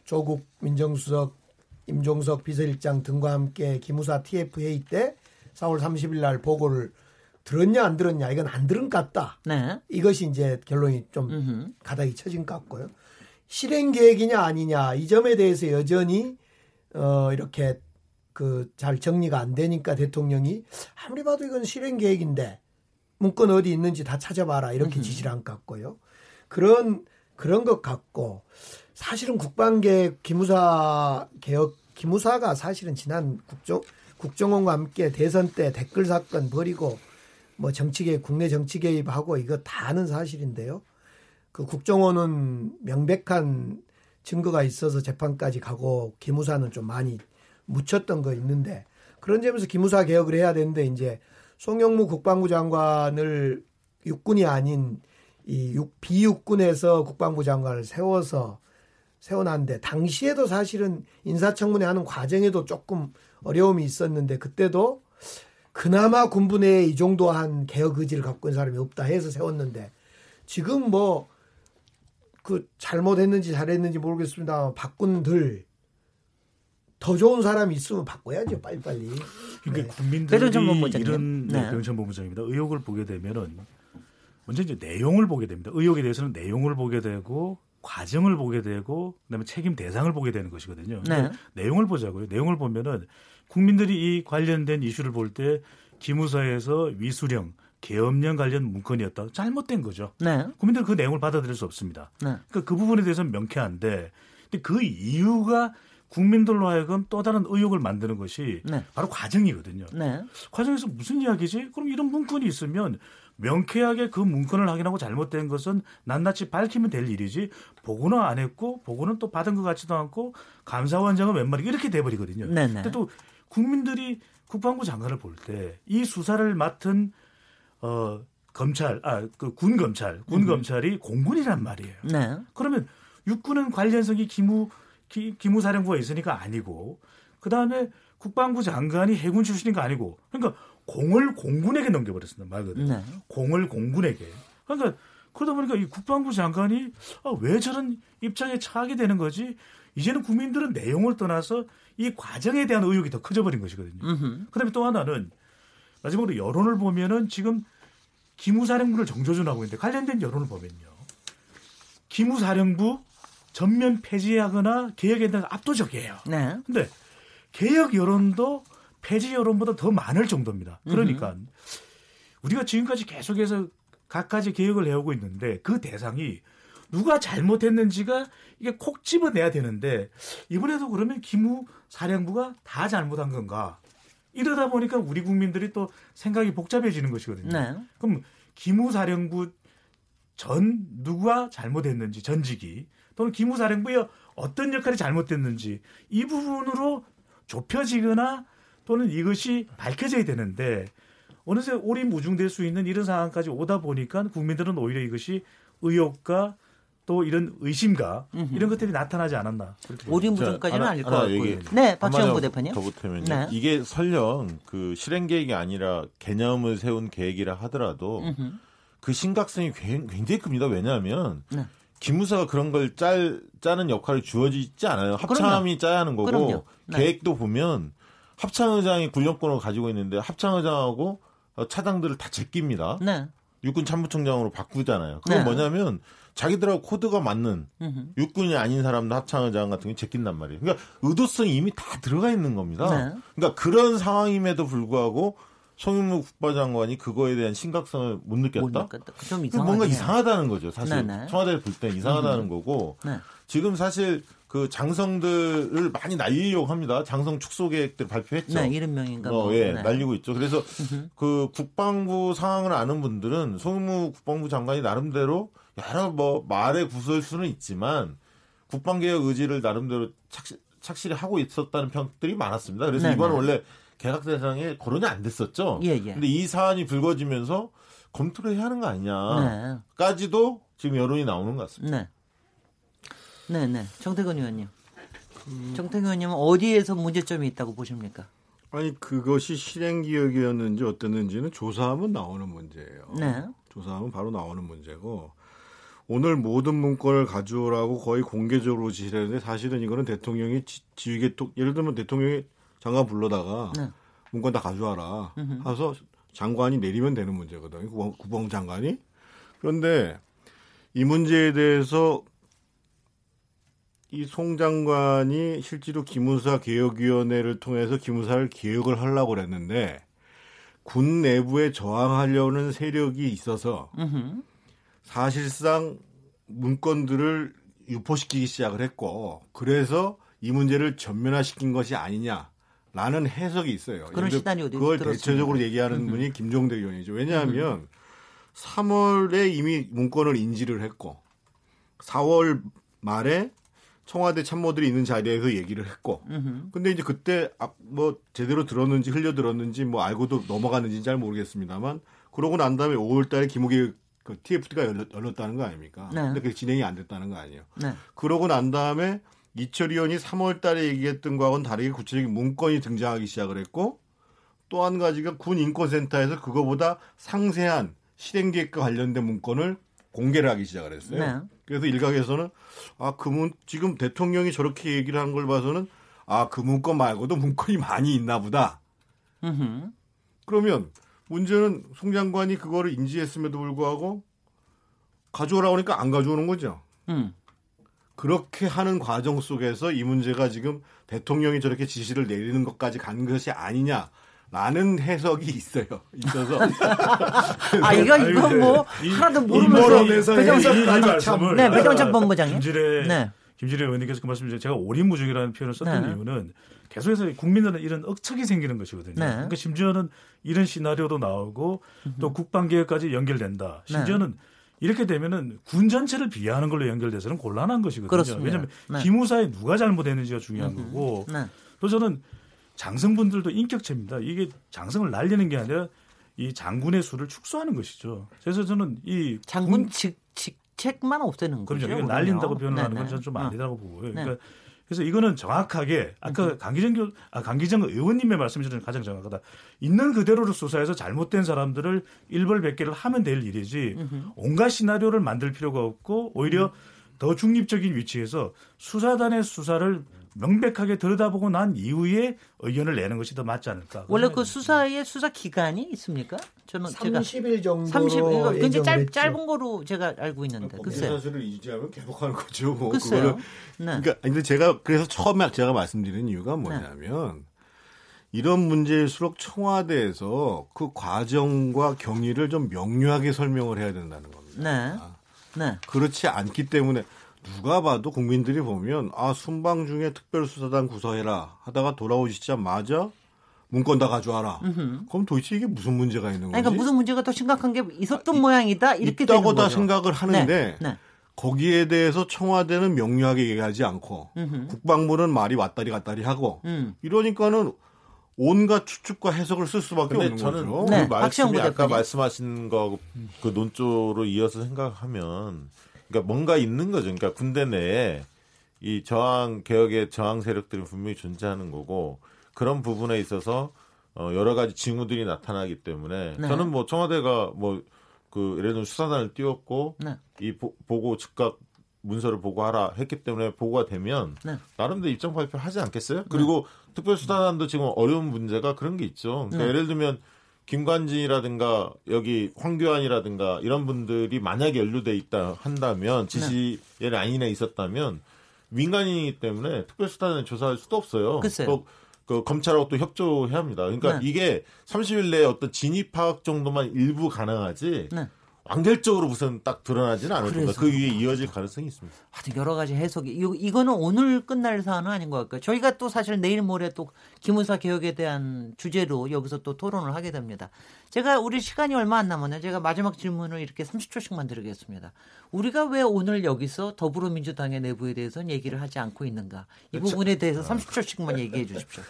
조국 민정수석 임종석 비서실장 등과 함께 기무사 TF 회의 때 4월 30일 날 보고를 들었냐 안 들었냐 이건 안 들은 것 같다. 네. 이것이 이제 결론이 좀 음흠. 가닥이 쳐진 것 같고요. 실행 계획이냐 아니냐 이 점에 대해서 여전히 어 이렇게 그 잘 정리가 안 되니까 대통령이 아무리 봐도 이건 실행 계획인데 문건 어디 있는지 다 찾아봐라 이렇게 지시를 한것 같고요. 그런 그런 것 같고 사실은 국방계획 기무사 개혁 기무사가 사실은 지난 국정 국정원과 함께 대선 때 댓글 사건 벌이고 뭐 정치 개입 국내 정치 개입하고 이거 다 아는 사실인데요. 그 국정원은 명백한 증거가 있어서 재판까지 가고 기무사는 좀 많이 묻혔던 거 있는데 그런 점에서 기무사 개혁을 해야 되는데 이제 송영무 국방부 장관을 육군이 아닌 이 육, 비육군에서 국방부 장관을 세워서 세워놨는데 당시에도 사실은 인사청문회 하는 과정에도 조금 어려움이 있었는데 그때도 그나마 군부 내에 이 정도 한 개혁 의지를 갖고 있는 사람이 없다 해서 세웠는데 지금 뭐 그 잘못했는지 잘했는지 모르겠습니다. 바꾼들 더 좋은 사람이 있으면 바꿔야죠 빨리빨리. 그러니까 네. 국민들이. 이런 네. 네. 배정찬 본부장입니다. 의혹을 보게 되면은 먼저 이제 내용을 보게 됩니다. 의혹에 대해서는 내용을 보게 되고 과정을 보게 되고 그다음에 책임 대상을 보게 되는 것이거든요. 네. 내용을 보자고요. 내용을 보면은 국민들이 이 관련된 이슈를 볼 때 기무사에서 위수령, 계엄령 관련 문건이었다. 잘못된 거죠. 네. 국민들은 그 내용을 받아들일 수 없습니다. 네. 그러니까 그 부분에 대해서는 명쾌한데 근데 그 이유가 국민들로 하여금 또 다른 의혹을 만드는 것이 네. 바로 과정이거든요. 네. 과정에서 무슨 이야기지? 그럼 이런 문건이 있으면 명쾌하게 그 문건을 확인하고 잘못된 것은 낱낱이 밝히면 될 일이지 보고는 안 했고 보고는 또 받은 것 같지도 않고 감사원장은 웬 말이 이렇게 돼버리거든요. 네네. 근데 또 국민들이 국방부 장관을 볼 때 이 수사를 맡은 어 검찰 아 그 군 검찰 군 검찰이 공군이란 말이에요. 네. 그러면 육군은 관련성이 기무 기, 기무사령부가 있으니까 아니고 그 다음에 국방부 장관이 해군 출신인가 아니고 그러니까 공을 공군에게 넘겨버렸습니다 말 그대로 네. 공을 공군에게 그러니까 그러다 보니까 이 국방부 장관이 아, 왜 저런 입장에 처하게 되는 거지 이제는 국민들은 내용을 떠나서 이 과정에 대한 의혹이 더 커져버린 것이거든요. 음흠. 그다음에 또 하나는 마지막으로 여론을 보면은 지금 기무사령부를 정조준하고 있는데 관련된 여론을 보면요. 기무사령부 전면 폐지하거나 개혁에 대한 압도적이에요. 네. 근데 개혁 여론도 폐지 여론보다 더 많을 정도입니다. 그러니까 우리가 지금까지 계속해서 각가지 개혁을 해오고 있는데 그 대상이 누가 잘못했는지가 이게 콕 집어내야 되는데 이번에도 그러면 기무 사령부가 다 잘못한 건가? 이러다 보니까 우리 국민들이 또 생각이 복잡해지는 것이거든요. 네. 그럼 기무사령부 전 누가 잘못했는지 전직이 또는 기무사령부의 어떤 역할이 잘못됐는지 이 부분으로 좁혀지거나 또는 이것이 밝혀져야 되는데 어느새 오리 무중될 수 있는 이런 상황까지 오다 보니까 국민들은 오히려 이것이 의혹과 또 이런 의심과 이런 것들이 나타나지 않았나. 오리무중까지는 아닐 것 같고요. 얘기- 네, 박지원 부대표님. 더 보태면요. 네. 이게 설령 그 실행 계획이 아니라 개념을 세운 계획이라 하더라도 음흠. 그 심각성이 굉- 굉장히 큽니다. 왜냐하면 네. 기무사가 그런 걸 짤, 짜는 역할이 주어지지 않아요. 합참이 짜야 하는 거고 그럼요. 네. 계획도 보면 합창의장이 군령권을 가지고 있는데 합창의장하고 어, 차장들을 다 제낍니다. 네. 육군 참모총장으로 바꾸잖아요. 그건 네. 뭐냐면 자기들하고 코드가 맞는. 육군이 아닌 사람도 합창의장 같은 게 제낀단 말이에요. 그러니까 의도성이 이미 다 들어가 있는 겁니다. 네. 그러니까 그런 상황임에도 불구하고 송영무 국방장관이 그거에 대한 심각성을 못 느꼈다. 못 느꼈다. 뭔가 이상하다는 거죠. 사실 네네. 청와대를 볼땐 이상하다는 거고 네. 지금 사실 그 장성들을 많이 날리려고 합니다. 장성 축소 계획들 발표했죠. 네, 70명인가 어, 뭐. 예, 네. 날리고 있죠. 그래서 그 국방부 상황을 아는 분들은 송무 국방부 장관이 나름대로 여러 뭐 말의 구설수는 있지만 국방개혁 의지를 나름대로 착실, 착실히 하고 있었다는 평들이 많았습니다. 그래서 네네. 이번은 원래 개각 대상에 거론이 안 됐었죠. 예, 예. 근데 이 사안이 불거지면서 검토를 해야 하는 거 네. 아니냐까지도 지금 여론이 나오는 것 같습니다. 네. 네, 네. 정태근 의원님. 정태근 의원님은 어디에서 문제점이 있다고 보십니까? 아니 그것이 실행 기억이었는지 어땠는지는 조사하면 나오는 문제예요. 네. 조사하면 바로 나오는 문제고 오늘 모든 문건을 가져오라고 거의 공개적으로 지시를 했는데 사실은 이거는 대통령이 지, 지휘계 통 예를 들면 대통령이 장관 불러다가 네. 문건 다 가져와라 해서 장관이 내리면 되는 문제거든요. 국방, 국방장관이 그런데 이 문제에 대해서 이 송 장관이 실제로 기무사 개혁위원회를 통해서 기무사를 개혁을 하려고 그랬는데 군 내부에 저항하려는 세력이 있어서 음흠. 사실상 문건들을 유포시키기 시작을 했고 그래서 이 문제를 전면화시킨 것이 아니냐라는 해석이 있어요. 그런 들어 시나리오도 그걸 들었습니다. 대체적으로 얘기하는 분이 김종대 의원이죠. 왜냐하면 3월에 이미 문건을 인지를 했고 4월 말에 청와대 참모들이 있는 자리에서 얘기를 했고 음흠. 근데 이제 그때 아, 뭐 제대로 들었는지 흘려 들었는지 뭐 알고도 넘어갔는지 잘 모르겠습니다만 그러고 난 다음에 5월 달에 김우기 그 TFT가 열렸, 다는거 아닙니까? 네. 근데 그게 진행이 안 됐다는 거 아니에요. 네. 그러고 난 다음에 이철 의원이 3월 달에 얘기했던 거하고는 다르게 구체적인 문건이 등장하기 시작을 했고 또 한 가지가 군 인권센터에서 그거보다 상세한 실행 계획과 관련된 문건을 공개를 하기 시작을 했어요. 네. 그래서 일각에서는 아, 그 문, 지금 대통령이 저렇게 얘기를 하는 걸 봐서는 아, 그 문건 말고도 문건이 많이 있나 보다. 음흠. 그러면 문제는 송 장관이 그거를 인지했음에도 불구하고 가져오라고 하니까 안 가져오는 거죠. 음. 그렇게 하는 과정 속에서 이 문제가 지금 대통령이 저렇게 지시를 내리는 것까지 간 것이 아니냐 라는 해석이 있어요. 있어서 <laughs> 아, 이거, 근데 뭐, 이- 하나도 이 모르면서. 말씀을 네, 아까 <laughs> 본부장님. 김지래 네. 김지래 의원님께서 그 말씀 을 제가 오리무중이라는 표현을 썼던 네. 이유는 계속해서 국민들은 이런 억척이 생기는 것이거든요. 네. 그러니까 심지어는 이런 시나리오도 나오고 또 국방개혁까지 연결된다. 네. 심지어는 이렇게 되면은 군 전체를 비하하는 걸로 연결돼서는 곤란한 것이거든요. 그렇습니다. 왜냐하면 네. 기무사에 누가 잘못했는지가 중요한 거고 네. 또 저는 장성분들도 인격체입니다. 이게 장성을 날리는 게 아니라 이 장군의 수를 축소하는 것이죠. 그래서 저는 이 장군 군- 직, 직책만 없애는 거죠. 그렇죠. 날린다고 표현을 하는 건. 저는 좀 어. 아니라고 보고요. 네. 그러니까 그래서 이거는 정확하게 아까 강기정 교, 아, 강기정 의원님의 말씀이 저는 가장 정확하다. 있는 그대로를 수사해서 잘못된 사람들을 일벌백계를 하면 될 일이지 온갖 시나리오를 만들 필요가 없고 오히려 더 중립적인 위치에서 수사단의 수사를 명백하게 들여다보고 난 이후에 의견을 내는 것이 더 맞지 않을까. 원래 그 수사의 수사 기간이 있습니까? 저는 제가 30일 정도로 30, 이거 굉장히 짧. 짧은 거로 제가 알고 있는데. 범죄 글쎄요. 사실을 이지하면 계속하는 거죠. 뭐 글쎄요. 그거를 네. 그러니까 아니, 근데 제가 그래서 처음에 제가 말씀드린 이유가 뭐냐면 이런 문제일수록 청와대에서 그 과정과 경위를 좀 명료하게 설명을 해야 된다는 겁니다. 네. 네. 그렇지 않기 때문에 누가 봐도 국민들이 보면 아 순방 중에 특별수사단 구성해라 하다가 돌아오시자마자 문건 다 가져와라. 그럼 도대체 이게 무슨 문제가 있는 거지? 아니, 그러니까 무슨 문제가 더 심각한 게 있었던 모양이다 이렇게 있다고 되는 다 거죠. 생각을 하는데 네. 네. 거기에 대해서 청와대는 명료하게 얘기하지 않고 음흠. 국방부는 말이 왔다리 갔다리 하고 음. 이러니까는 온갖 추측과 해석을 쓸 수밖에 근데 없는 저는 거죠. 그 네, 박시영 말씀이 아까. 말씀하신 거 그 논조로 이어서 생각하면 그러니까 뭔가 있는 거죠. 그러니까 군대 내에 이 저항 개혁의 저항 세력들이 분명히 존재하는 거고 그런 부분에 있어서 어 여러 가지 징후들이 나타나기 때문에 네. 저는 뭐 청와대가 뭐 그 예를 들면 수사단을 띄웠고 네. 이 보, 보고 즉각 문서를 보고하라 했기 때문에 보고가 되면 네. 나름대로 입장 발표 하지 않겠어요? 그리고 특별수사단도 지금 어려운 문제가 그런 게 있죠. 그러니까 네. 예를 들면 김관진이라든가 여기 황교안이라든가 이런 분들이 만약에 연루돼 있다 한다면 지시에 라인에 있었다면 민간인이기 때문에 특별수사단에 조사할 수도 없어요. 또 그 검찰하고 또 협조해야 합니다. 그러니까 네. 이게 30일 내에 어떤 진입 파악 정도만 일부 가능하지 네. 완결적으로 무슨 딱 드러나지는 않을 겁니다. 그 위에 이어질 가능성이 있습니다. 하여튼 여러 가지 해석이 이거, 이거는 오늘 끝날 사안은 아닌 것 같고요. 저희가 또 사실 내일 모레 또 기무사 개혁에 대한 주제로 여기서 또 토론을 하게 됩니다. 제가 우리 시간이 얼마 안 남았네요. 제가 마지막 질문을 이렇게 30초씩만 드리겠습니다. 우리가 왜 오늘 여기서 더불어민주당의 내부에 대해서는 얘기를 하지 않고 있는가? 이 부분에 대해서 30초씩만 얘기해 주십시오.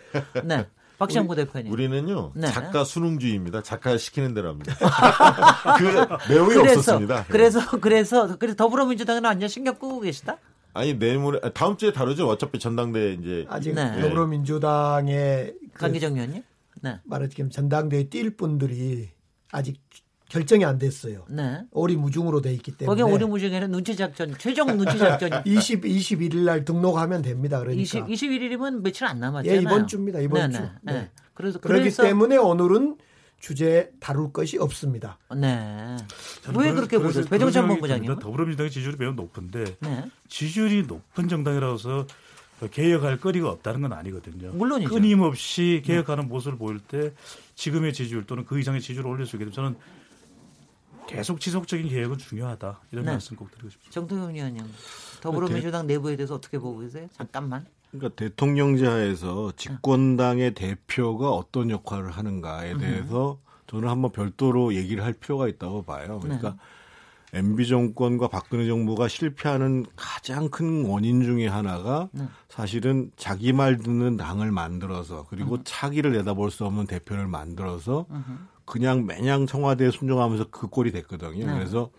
네. 박시영 부대표님. 우리는요 네. 작가 수능주의입니다. 작가 시키는 대로 합니다. <laughs> 그 내용이 그래서, 없었습니다. 그래서, 그래서, 그래서 더불어민주당은 완전 신경 끄고 계시다? 아니 내일모레 아, 다음 주에 다루죠. 어차피 전당대 이제 아직 네. 더불어민주당의 그 강기정 의원님? 네. 말하자면 전당대회 뛸 분들이 아직 결정이 안 됐어요. 네. 오리무중으로 돼 있기 때문에 거기 오리무중에는 눈치 작전, 최종 눈치 작전이 20, 21일 날 등록하면 됩니다. 그러니까 20, 21일이면 며칠 안 남았잖아요. 예, 이번 주입니다. 이번 네네. 주. 네. 네. 그래서 그렇기 그래서 때문에 오늘은 주제 다룰 것이 없습니다. 네. 왜 그렇게 보세요? 배정찬 본부장님. 듭니다. 더불어민주당의 지지율이 매우 높은데 네. 지지율이 높은 정당이라서 개혁할 거리가 없다는 건 아니거든요. 물론이죠. 끊임없이 개혁하는 모습을 보일 때 지금의 지지율 또는 그 이상의 지지율을 올릴 수 있게 되면 저는 계속 지속적인 개혁은 중요하다 이런 네. 말씀 꼭 드리고 싶습니다. 정태훈 의원님. 더불어민주당 내부에 대해서 어떻게 보고 계세요? 잠깐만. 그러니까 대통령제하에서 집권당의 대표가 어떤 역할을 하는가에 대해서 저는 한번 별도로 얘기를 할 필요가 있다고 봐요. 그러니까 MB 정권과 박근혜 정부가 실패하는 가장 큰 원인 중에 하나가 사실은 자기 말 듣는 당을 만들어서 그리고 차기를 내다볼 수 없는 대표를 만들어서 그냥 매냥 청와대에 순종하면서 그 꼴이 됐거든요. 그래서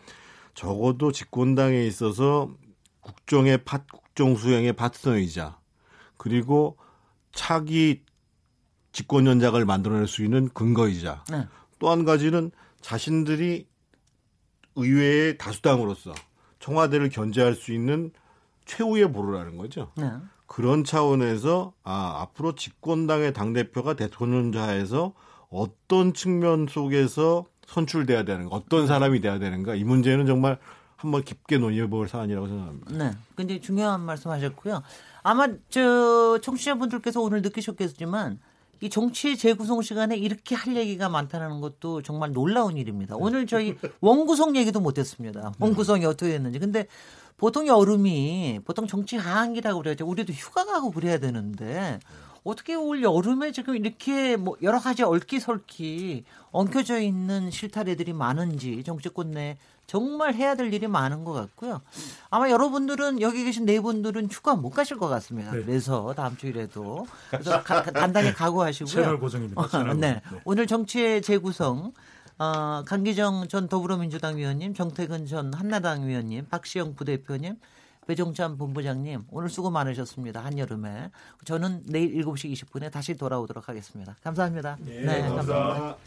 적어도 집권당에 있어서 국정의 파, 국정 수행의 파트너이자 그리고 차기 집권 연작을 만들어낼 수 있는 근거이자 네. 또한 가지는 자신들이 의회의 다수당으로서 청와대를 견제할 수 있는 최후의 보루라는 거죠. 네. 그런 차원에서 아 앞으로 집권당의 당 대표가 대통령자에서 어떤 측면 속에서 선출돼야 되는가, 어떤 사람이 돼야 되는가 이 문제는 정말 한번 깊게 논의해볼 사안이라고 생각합니다. 네. 굉장히 중요한 말씀 하셨고요. 아마 저 청취자분들께서 오늘 느끼셨겠지만 이 정치 재구성 시간에 이렇게 할 얘기가 많다는 것도 정말 놀라운 일입니다. 오늘 저희 <laughs> 원구성 얘기도 못했습니다. 원구성이 어떻게 됐는지. 근데 보통 여름이 보통 정치 하한기라고 그래야죠. 우리도 휴가 가고 그래야 되는데 어떻게 올 여름에 지금 이렇게 뭐 여러 가지 얽기설기 엉켜져 있는 실타래들이 많은지 정치권 내 정말 해야 될 일이 많은 것 같고요. 아마 여러분들은 여기 계신 네 분들은 휴가 못 가실 것 같습니다. 네. 그래서 다음 주일에도 그래서 가- 가- 단단히 각오하시고요. 채널 고정입니다. 채널 <laughs> 고정. 네. 네. 오늘 정치의 재구성 어, 강기정 전 더불어민주당 위원님, 정태근 전 한나당 위원님, 박시영 부대표님, 배종찬 본부장님 오늘 수고 많으셨습니다. 한여름에 저는 내일 7시 20분에 다시 돌아오도록 하겠습니다. 감사합니다. 네, 감사합니다.